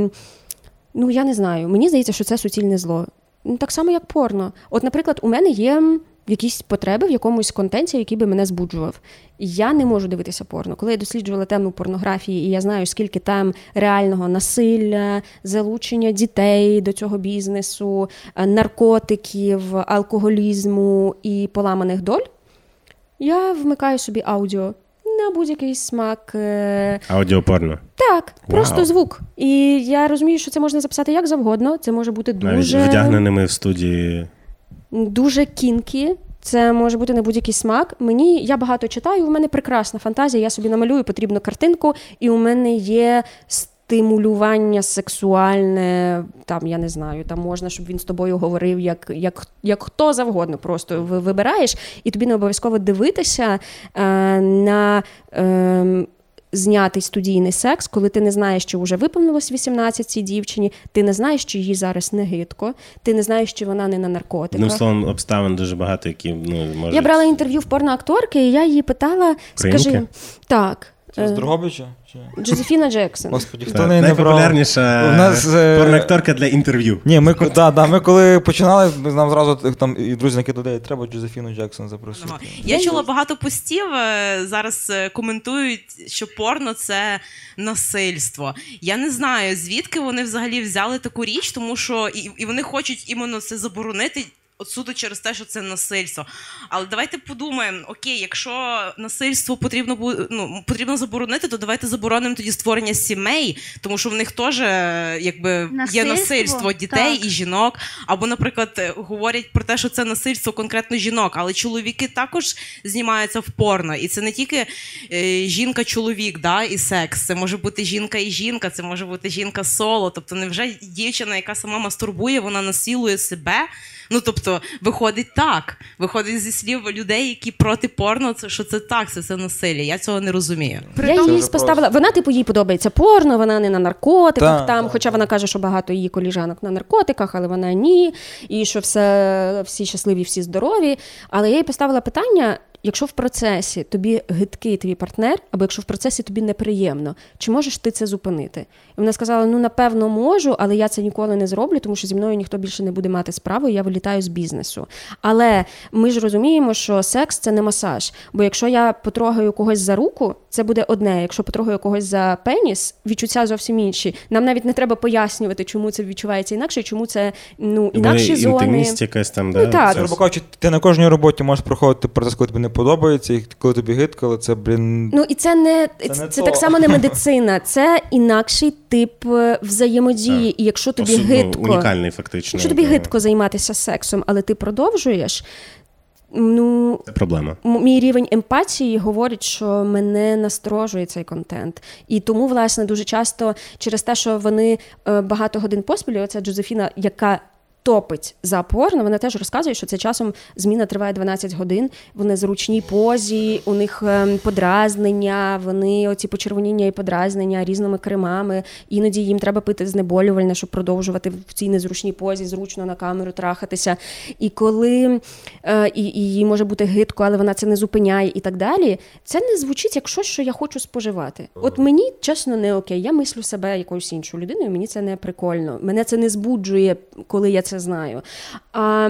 ну я не знаю, мені здається, що це суцільне зло. Ну, Так само, як порно. От, наприклад, у мене є якісь потреби в якомусь контенті, який би мене збуджував. Я не можу дивитися порно. Коли я досліджувала тему порнографії, і я знаю, скільки там реального насилля, залучення дітей до цього бізнесу, е, наркотиків, алкоголізму і поламаних доль, я вмикаю собі аудіо на будь-який смак. е, Аудіопорно. Так, просто звук. І я розумію, що це можна записати як завгодно. Це може бути Навіть дуже вдягненими в студії. Дуже кінкі. Це може бути на будь-який смак. Мені я багато читаю. У мене прекрасна фантазія. Я собі намалюю потрібну картинку, і у мене є стимулювання сексуальне. Там я не знаю, там можна, щоб він з тобою говорив як, як, як хто завгодно. Просто вибираєш, і тобі не обов'язково дивитися е, на. Е, Знятий студійний секс, коли ти не знаєш, що вже виповнилось 18 цій дівчині, ти не знаєш, що їй зараз не гидко, ти не знаєш, що вона не на наркотиках. Одним словом, обставин дуже багато, які ну, можуть... Я брала інтерв'ю в порноакторки, і я її питала: скажи, так, Це з е, Дрогобича? Чи? Джозефіна Джексон. Господі, хто не найпопулярніша У нас, е, порноакторка для інтерв'ю. Ні, ми, да, да, ми коли починали, ми- нам зразу там і друзі накидали, треба Джозефіну Джексон запросити. Ага. Я чула багато постів е, зараз е, коментують, що порно це насильство. Я не знаю, звідки вони взагалі взяли таку річ, тому що і, і вони хочуть іменно це заборонити. От суто через те, що це насильство. Але давайте подумаємо: окей, якщо насильство потрібно ну, потрібно заборонити, то давайте заборонимо тоді створення сімей, тому що в них теж е, якби є Насильство? насильство дітей Так. і жінок. Або, наприклад, говорять про те, що це насильство конкретно жінок, але чоловіки також знімаються в порно. І це не тільки е, жінка-чоловік, да, і секс. Це може бути жінка і жінка, це може бути жінка соло. Тобто, невже дівчина, яка сама мастурбує, вона насилує себе? Ну тобто, виходить так. Виходить зі слів людей, які проти порно, це що це так, це все насилля. Я цього не розумію. Я її вже поставила. Вона, типу, їй подобається порно, вона не на наркотиках та, там, та, хоча вона каже, що багато її коліжанок на наркотиках, але вона ні, і що все, всі щасливі, всі здорові. Але я їй поставила питання, якщо в процесі тобі гидкий твій партнер, або якщо в процесі тобі неприємно, чи можеш ти це зупинити? І вона сказала: ну напевно можу, але я це ніколи не зроблю, тому що зі мною ніхто більше не буде мати справу, і я вилітаю з бізнесу. Але ми ж розуміємо, що секс це не масаж. Бо якщо я потрогаю когось за руку, це буде одне. Якщо потрогаю когось за пеніс, відчуття зовсім інші. Нам навіть не треба пояснювати, чому це відчувається інакше, і чому це ну інакші зони. Якась там, Ну, да? так. це- Грубо кажучи, ти на кожній роботі можеш проходити процес, коли тобі не подобається, і коли тобі гидко, але це, блін. Ну і це не Це це, не це так само не медицина, це інакший тип е, взаємодії. І якщо тобі Особ- ну, гидко, унікальний фактично. якщо тобі гидко займатися сексом, але ти продовжуєш. Ну, Це проблема. мій рівень емпатії говорить, що мене насторожує цей контент. І тому, власне, дуже часто через те, що вони е, багато годин поспіль, оця Джозефіна, яка топить за порно, вона теж розказує, що це часом зміна триває 12 годин. Вони зручній позі, у них ем, подразнення, вони оці почервоніння і подразнення різними кремами. Іноді їм треба пити знеболювальне, щоб продовжувати в цій незручній позі, зручно на камеру трахатися. І коли е, і, і їй може бути гидко, але вона це не зупиняє і так далі. Це не звучить як щось, що я хочу споживати. От мені чесно не окей. Я мислю себе якоюсь іншою людиною. Мені це не прикольно. Мене це не збуджує, коли я це знаю. А,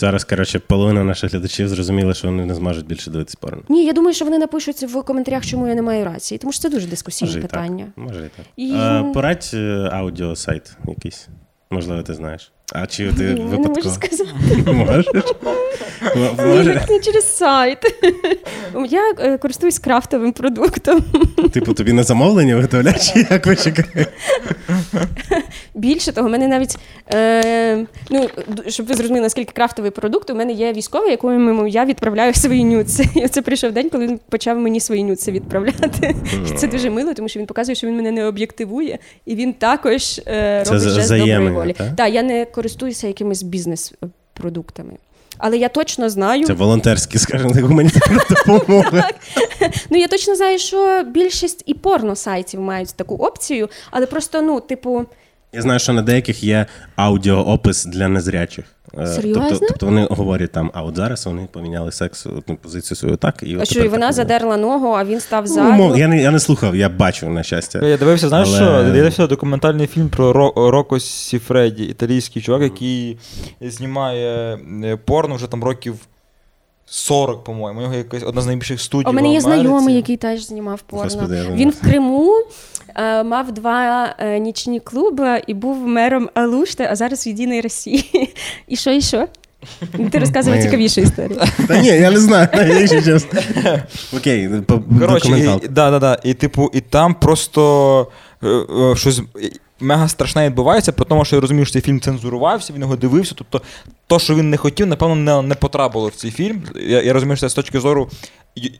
Зараз, коротше, половина наших глядачів зрозуміла, що вони не зможуть більше дивитися порно. ні, я думаю, що вони напишуть в коментарях, чому я не маю рації, тому що це дуже дискусійне Може і питання. так. Може і так. І- А, порадь е, аудіосайт якийсь. Можливо, ти знаєш. А чи ти Ні, я не можу сказати. <laughs> Можеш? М- Ні, так не через сайт. <laughs> Я е, користуюсь крафтовим продуктом. типу, тобі на замовлення виготовляєш, як ви чекаєте? <laughs> Більше того, в мене навіть е, ну щоб ви зрозуміли, наскільки крафтовий продукт, у мене є військовий, якому я відправляю свої нюци. І це прийшов день, коли він почав мені свої нюци відправляти. І це дуже мило, тому що він показує, що він мене не об'єктивує, і він також е, робить жест доброї волі. так? Так, я не користуюся якимись бізнес-продуктами. Але я точно знаю, Це волонтерські, скажімо так, гуманітарна <laughs> допомога. ну я точно знаю, що більшість і порно сайтів мають таку опцію, але просто ну, типу, Я знаю, що на деяких є аудіоопис для незрячих. Е, Серйозно? Тобто, тобто вони говорять там, а от зараз вони поміняли секс, ну, позицію свою так. І а от що і вона так задерла ногу, а він став Ну, я, не, я не слухав, я бачу, на щастя. Я дивився, знаєш Але- що? Я дивився документальний фільм про Ро- Роко Сіфреді, італійський чувак, який знімає е, порно вже там років 40, по-моєму. У нього якась одна з найбільших студій. У мене є знайомий, який теж знімав порно. Господи, Він в Криму е, мав два е, нічні клуби і був мером Алушти, а зараз в Єдиній Росії. <laughs> І що, і що? Ти розказував цікавішу історію. Та ні, я не знаю, <laughs> якщо чесно. Окей, по Коротше, і, да, да, да. І, типу, і там просто е, е, щось мега страшне відбувається, при тому, що я розумію, що цей фільм цензурувався, він його дивився. Тобто, то, що він не хотів, напевно, не, не потрапило в цей фільм. Я, я розумію, що це з точки зору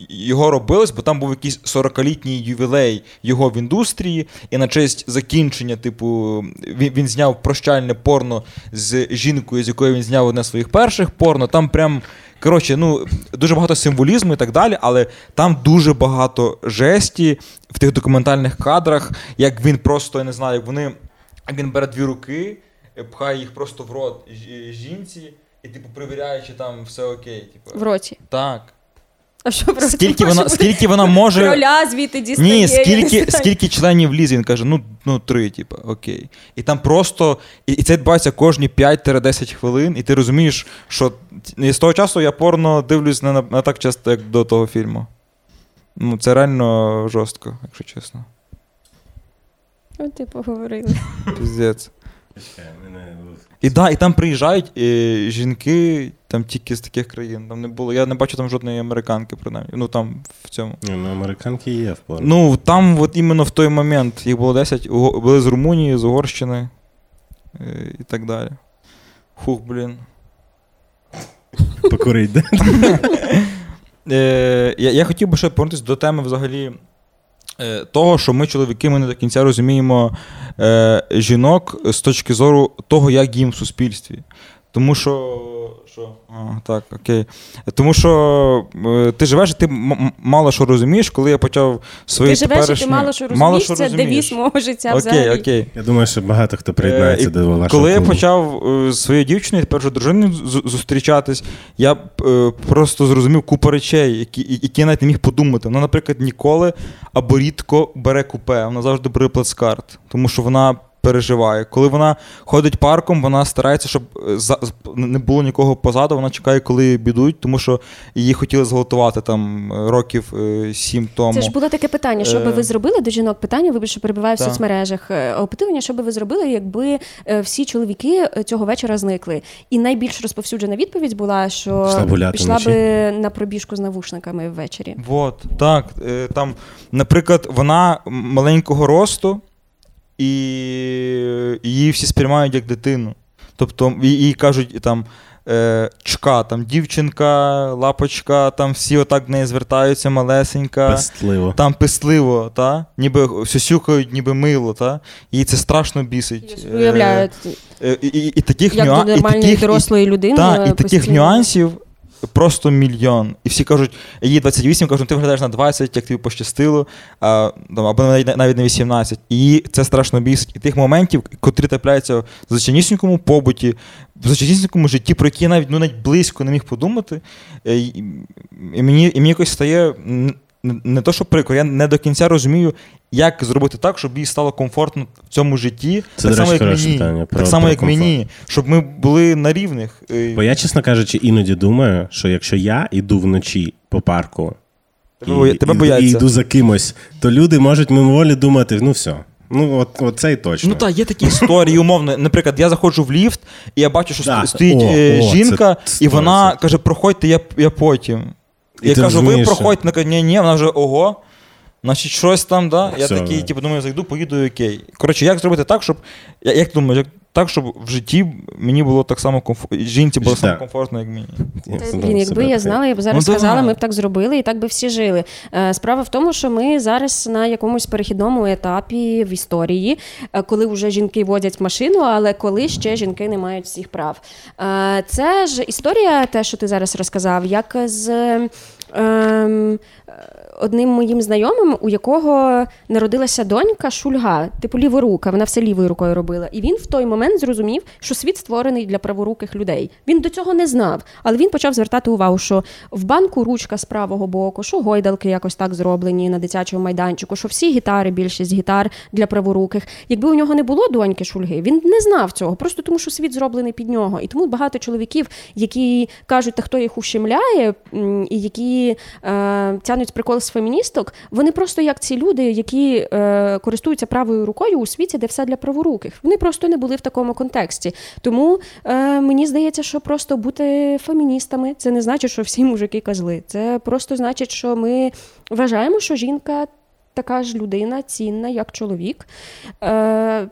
його робилось, бо там був якийсь 40-літній ювілей його в індустрії, і на честь закінчення, типу, він, він зняв прощальне порно з жінкою, з якою він зняв одне з своїх перших порно. Там прям. Коротше, ну дуже багато символізму і так далі, але там дуже багато жесті в тих документальних кадрах, як він просто, я не знаю, як вони. Як він бере дві руки, е, пхає їх просто в рот жінці, і, типу, перевіряє, чи там все окей. Типу. В роті. Так. А що просто Скільки вона, бути? скільки вона може. Кроля звідти дістає. Ні, скільки, скільки членів лізе, він каже, ну, ну три, типу, окей. І там просто. І, і це відбувається кожні 5-10 хвилин, і ти розумієш, що і з того часу я порно дивлюсь не, на- не так часто, як до того фільму. Ну, це реально жорстко, якщо чесно. От ти поговорили. Піздець. І, да, і там приїжджають е, жінки там тільки з таких країн. Там не було. Я не бачу там жодної американки, принаймні. Ну там в цьому. Ні, Ну, американки є в порно. Ну, там от іменно в той момент їх було 10, були з Румунії, з Угорщини е, і так далі. Фух, блін. Покурить, да? <laughs> Е, я, хотів би ще повернутися до теми взагалі того, що ми, чоловіки, ми не до кінця розуміємо е, жінок з точки зору того, як їм в суспільстві. Тому що Що? А, так, окей. Тому що е, ти живеш, і ти м- мало що розумієш, коли я почав свої Ти живеш, і ти мало що розумієш, це розумієш. девіз мого життя Окей, взагалі. окей. Я думаю, що багато хто Е, приєднається і до вашого Коли я почав е, своєю дівчиною, тепер вже дружиною зустрічатись, я е, просто зрозумів купу речей, які, які я навіть не міг подумати. Вона, наприклад, ніколи або рідко бере купе, вона завжди бере плацкарт, тому що вона. Переживає. Коли вона ходить парком, вона старається, щоб е, за, не було нікого позаду. Вона чекає, коли бідуть, тому що її хотіли зґвалтувати там е, років е, сім тому. Це ж було таке питання, що би ви зробили до жінок? Питання, вибач, що перебуває в соцмережах. Опитування, що би ви зробили, якби всі чоловіки цього вечора зникли. І найбільш розповсюджена відповідь була, що Пішла пішла би на пробіжку з навушниками ввечері. Вот, так. Там, наприклад, вона маленького росту, і її всі сприймають як дитину. Тобто їй кажуть там. е, Чка, там дівчинка, лапочка, там всі отак в неї звертаються, малесенька, Пестливо. там писливо, та? ніби сюсюкають, ніби мило, та? їй це страшно бісить. Я Уявляю, Е, і, і, і таких як нюа- до і нормальної таких- і- дорослої людини. так, і е, таких нюансів просто мільйон. І всі кажуть, їй 28, кажуть, «Ну, ти виглядаєш на 20, як тобі пощастило, а, або навіть, на 18. І це страшно бісить. І тих моментів, котрі трапляються в звичайнісінькому побуті, в звичайнісінькому житті, про які я навіть, ну, навіть близько не міг подумати. е, і, мені, і мені якось стає. Не то, що прикро, я не до кінця розумію, як зробити так, щоб їй стало комфортно в цьому житті, Це, так само, речі, як мені. питання, про- так само, про як комфорт. мені, щоб ми були на рівних. Е, Бо я, чесно кажучи, іноді думаю, що якщо я йду вночі по парку Тебе боя- тебе і, бояться. і йду за кимось, то люди можуть мимоволі думати: ну все, ну от, от це й точно. Ну так, є такі історії, умовно. Наприклад, я заходжу в ліфт, і я бачу, що Да. стоїть О, е, о, жінка, це і вона 100%. каже: проходьте, я, я потім. І я ти кажу, ви розумієш, що- проходьте, вона каже, ні, ні, вона вже ого. Значить, щось там, да? Я Все, такий, да. типу, думаю, зайду, поїду, окей. Коротше, як зробити так, щоб. Я- Як ти думаєш, як так, щоб в житті мені було так само комфортно, жінці було Так. комфортно, як мені. Блін, якби я знала, я б зараз Ну, сказала, ми б так зробили і так би всі жили. Е, Справа в тому, що ми зараз на якомусь перехідному етапі в історії, е, коли вже жінки водять машину, але коли ще жінки не мають всіх прав. Е, Це ж історія, те, що ти зараз розказав, як з. ем, Одним моїм знайомим, у якого народилася донька Шульга, типу ліворука, вона все лівою рукою робила. І він в той момент зрозумів, що світ створений для праворуких людей. Він до цього не знав, але він почав звертати увагу, що в банку ручка з правого боку, що гойдалки якось так зроблені на дитячому майданчику, що всі гітари, більшість гітар для праворуких. Якби у нього не було доньки Шульги, він не знав цього, просто тому що світ зроблений під нього. І тому багато чоловіків, які кажуть, та хто їх ущемляє, і які е, тянуть прикол феміністок, вони просто як ці люди, які е, користуються правою рукою у світі, де все для праворуких. Вони просто не були в такому контексті. Тому е, мені здається, що просто бути феміністами це не значить, що всі мужики козли. Це просто значить, що ми вважаємо, що жінка така ж людина, цінна, як чоловік. Е,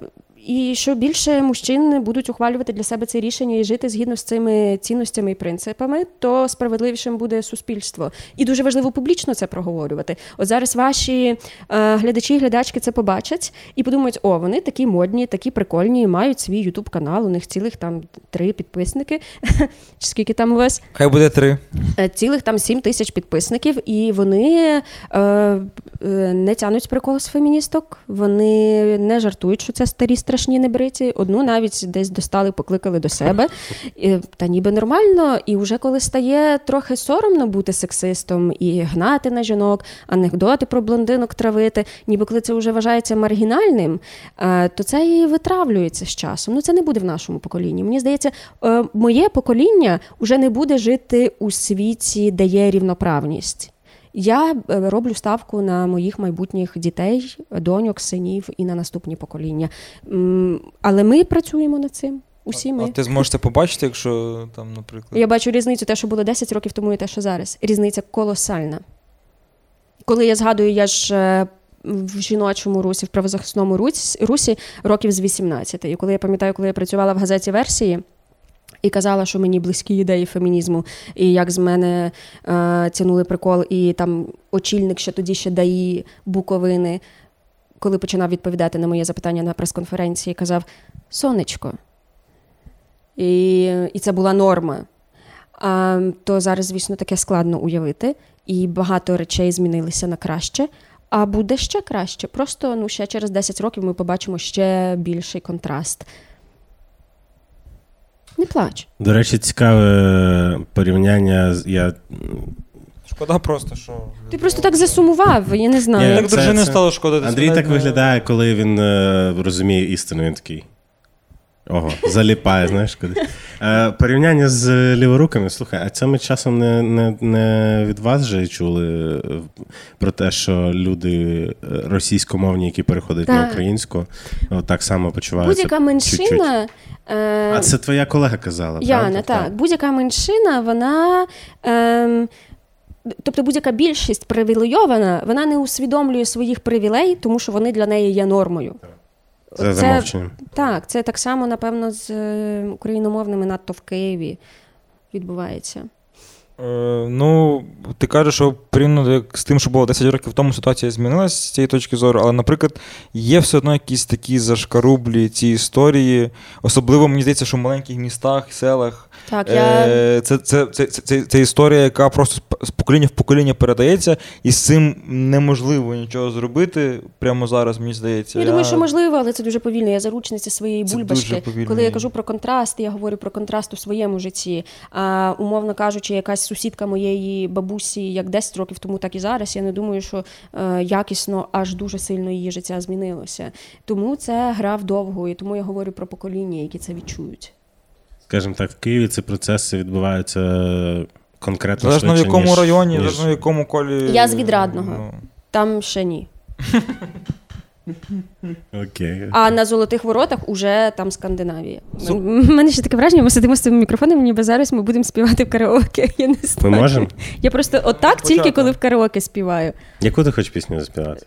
і що більше мужчин будуть ухвалювати для себе це рішення і жити згідно з цими цінностями і принципами, то справедливішим буде суспільство. І дуже важливо публічно це проговорювати. От зараз ваші е, глядачі і глядачки це побачать і подумають: о, вони такі модні, такі прикольні, мають свій ютуб канал. У них цілих там три підписники. <laughs> Чи скільки там у вас? Хай буде три. Е, цілих там 7 тисяч підписників, і вони е, е, не тянуть прикол з феміністок. Вони не жартують, що це старі страшні небриті. Одну навіть десь достали, покликали до себе. Та ніби нормально. І вже коли стає трохи соромно бути сексистом і гнати на жінок, анекдоти про блондинок травити, ніби коли це вже вважається маргінальним, е, то це і витравлюється з часом. Ну це не буде в нашому поколінні. Мені здається, е, моє покоління вже не буде жити у світі, де є рівноправність. Я е, роблю ставку на моїх майбутніх дітей, доньок, синів і на наступні покоління. Але ми працюємо над цим. Усі А ми. ти зможеш це побачити, якщо там, наприклад. Я бачу різницю, те, що було 10 років тому, і те, що зараз. Різниця колосальна. Коли я згадую, я ж е, в жіночому русі, в правозахисному русі, русі років з 18. І коли я пам'ятаю, коли я працювала в газеті версії. І казала, що мені близькі ідеї фемінізму, і як з мене е, тянули прикол, і там очільник ще тоді ще ДАІ Буковини, коли починав відповідати на моє запитання на прес-конференції, казав: Сонечко. І, і це була норма. а, то зараз, звісно, таке складно уявити, і багато речей змінилися на краще. А буде ще краще. Просто ну, ще через 10 років ми побачимо ще більший контраст. Не плач. До речі, цікаве порівняння. Я... Шкода просто, що. Ти просто так засумував, я не знаю. Ні, Так це- стало шкода. Андрій так виглядає, коли він е, розуміє істину. Він такий. Ого, заліпає, знаєш куди. Е, порівняння з ліворуками. Слухай, а це ми часом не, не, не від вас же чули е, про те, що люди е, російськомовні, які переходять на українську, так само почуваються. Будь-яка чуть-чуть. меншина. е, А це твоя колега казала. Яна, правда? так. Будь-яка меншина, вона. Ем, тобто будь-яка більшість привілейована, вона не усвідомлює своїх привілей, тому що вони для неї є нормою. За замовченням. Так, це так само, напевно, з е, україномовними надто в Києві відбувається. Е, ну, ти кажеш, що порівняно з тим, що було 10 років тому, ситуація змінилася з цієї точки зору, але, наприклад, є все одно якісь такі зашкарублі ці історії. Особливо мені здається, що в маленьких містах, селах. Так, я. Е, це, це, це, це, це, це історія, яка просто з- покоління в покоління передається, і з цим неможливо нічого зробити прямо зараз, мені здається. Я думаю, що можливо, але це дуже повільно. Я заручниця своєї Це бульбашки. Коли я кажу про контраст, я говорю про контраст у своєму житті. А умовно кажучи, якась сусідка моєї бабусі, як 10 років тому, так і зараз. Я не думаю, що е, якісно аж дуже сильно її життя змінилося. Тому це гра вдовго, і тому я говорю про покоління, які це відчують. Скажімо так, в Києві ці процеси відбуваються конкретно. Залежно в якому ніж- районі, ніж- залежно в якому колі. Я з Відрадного. Ну, Там ще ні. <laughs> Окей. А на золотих воротах уже там Скандинавія. У мене ще таке враження, ми сидимо з цими мікрофонами, ніби зараз ми будемо співати в караоке. <laughs> Я не Ми можемо? Я просто отак тільки коли в караоке співаю. Яку ти хочеш пісню заспівати?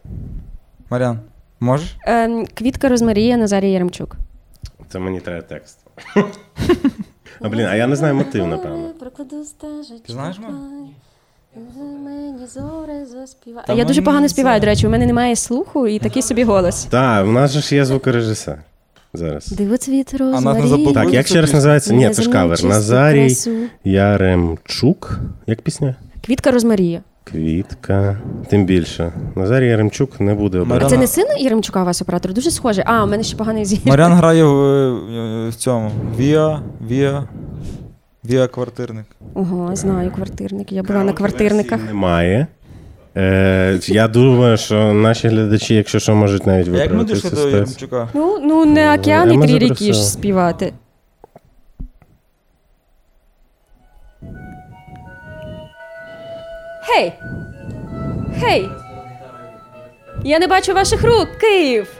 Мар'ян, можеш? Ем, Квітка Розмарія Назарій Яремчук. Це мені треба текст. <laughs> А блін, а я не знаю мотив, напевно. Ти знаєш мене? А Та я дуже погано співаю, до речі, у мене немає слуху і такий собі голос. Так, в нас же ж є звукорежисер зараз. Дивоцвіт забули. Так, як ще раз називається? Ні, це ж кавер. Назарій Яремчук. Як пісня? Квітка Розмарія. Квітка. Тим більше. Назарій Яремчук не буде А обирати. Мар'яна- це не син Яремчука у вас оператор? Дуже схоже. А, у мене ще поганий зір. Мар'ян <laughs> грає в, в цьому. Віа, Віа. Віа квартирник. Ого, знаю квартирник. Я була на квартирниках. Немає. Е, я думаю, що наші глядачі, якщо що, можуть навіть А як ми дійшли до ситуацію. Ну, ну не океан і три ріки ж співати. Гей! Гей! Я не бачу ваших рук, Київ!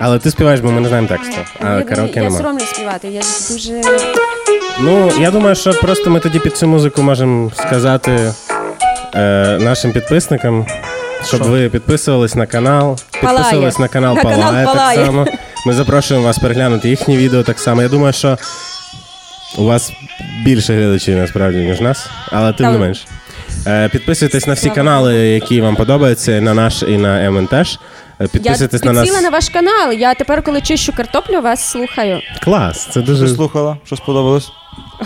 Але ти співаєш, бо ми не знаємо тексту. А я караоке я нема. соромлюсь співати, я дуже. Ну, я думаю, що просто ми тоді під цю музику можемо сказати е, нашим підписникам, щоб Що? ви підписувались на канал, Палає. підписувались на канал На канал Палає так Палає. само. Ми запрошуємо вас переглянути їхні відео так само. Я думаю, що у вас більше глядачів насправді, ніж нас, але тим не Там- менш. Е, Підписуйтесь на всі канали, які вам подобаються, на наш і на МН теж. Е, Підписуйтесь я на нас. Я на ваш канал. Я тепер, коли чищу картоплю, вас слухаю. Клас, це Що дуже слухала? Що сподобалось?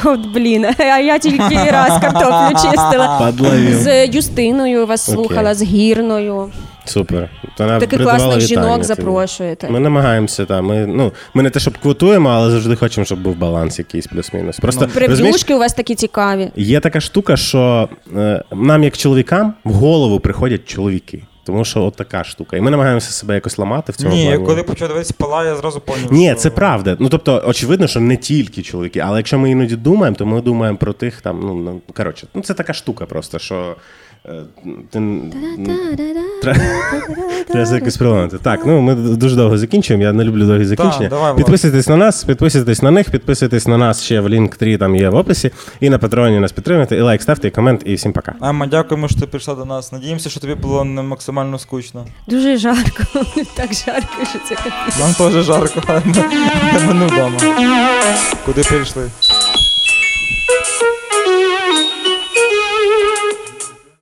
От блін, <laughs> а я тільки раз картоплю чистила. падлавів. З Юстиною вас слухала, слухала, з гірною. Супер. Вона Таких класних вітання жінок запрошуєте. Ми намагаємося, та, ми, ну, ми не те, щоб квотуємо, але завжди хочемо, щоб був баланс якийсь плюс-мінус. Просто розумієш, Прев'юшки у вас такі цікаві. є така штука, що е, нам, як чоловікам, в голову приходять чоловіки. Тому що от така штука. І ми намагаємося себе якось ламати в цьому Ні, плані. коли почав дивитися пала, я зразу поняв. Ні, що- це правда. Ну тобто, очевидно, що не тільки чоловіки, але якщо ми іноді думаємо, то ми думаємо про тих там. Ну ну, коротше, ну це така штука просто, що е, ти Треба це якось приламати. Так, ну ми дуже довго закінчуємо. Я не люблю довгі закінчення. давай, підписуйтесь на нас, підписуйтесь на них, підписуйтесь на нас ще в Link3, там є в описі. І на Патреоні нас підтримуйте. І лайк ставте, і комент, і всім пока. Емма, дякуємо, що ти прийшла до нас. Надіємося, що тобі було не максимально скучно. Дуже жарко. <laughs> Так жарко, що це капець. Нам теж жарко, але <laughs> ми, ми не вдома. Куди прийшли?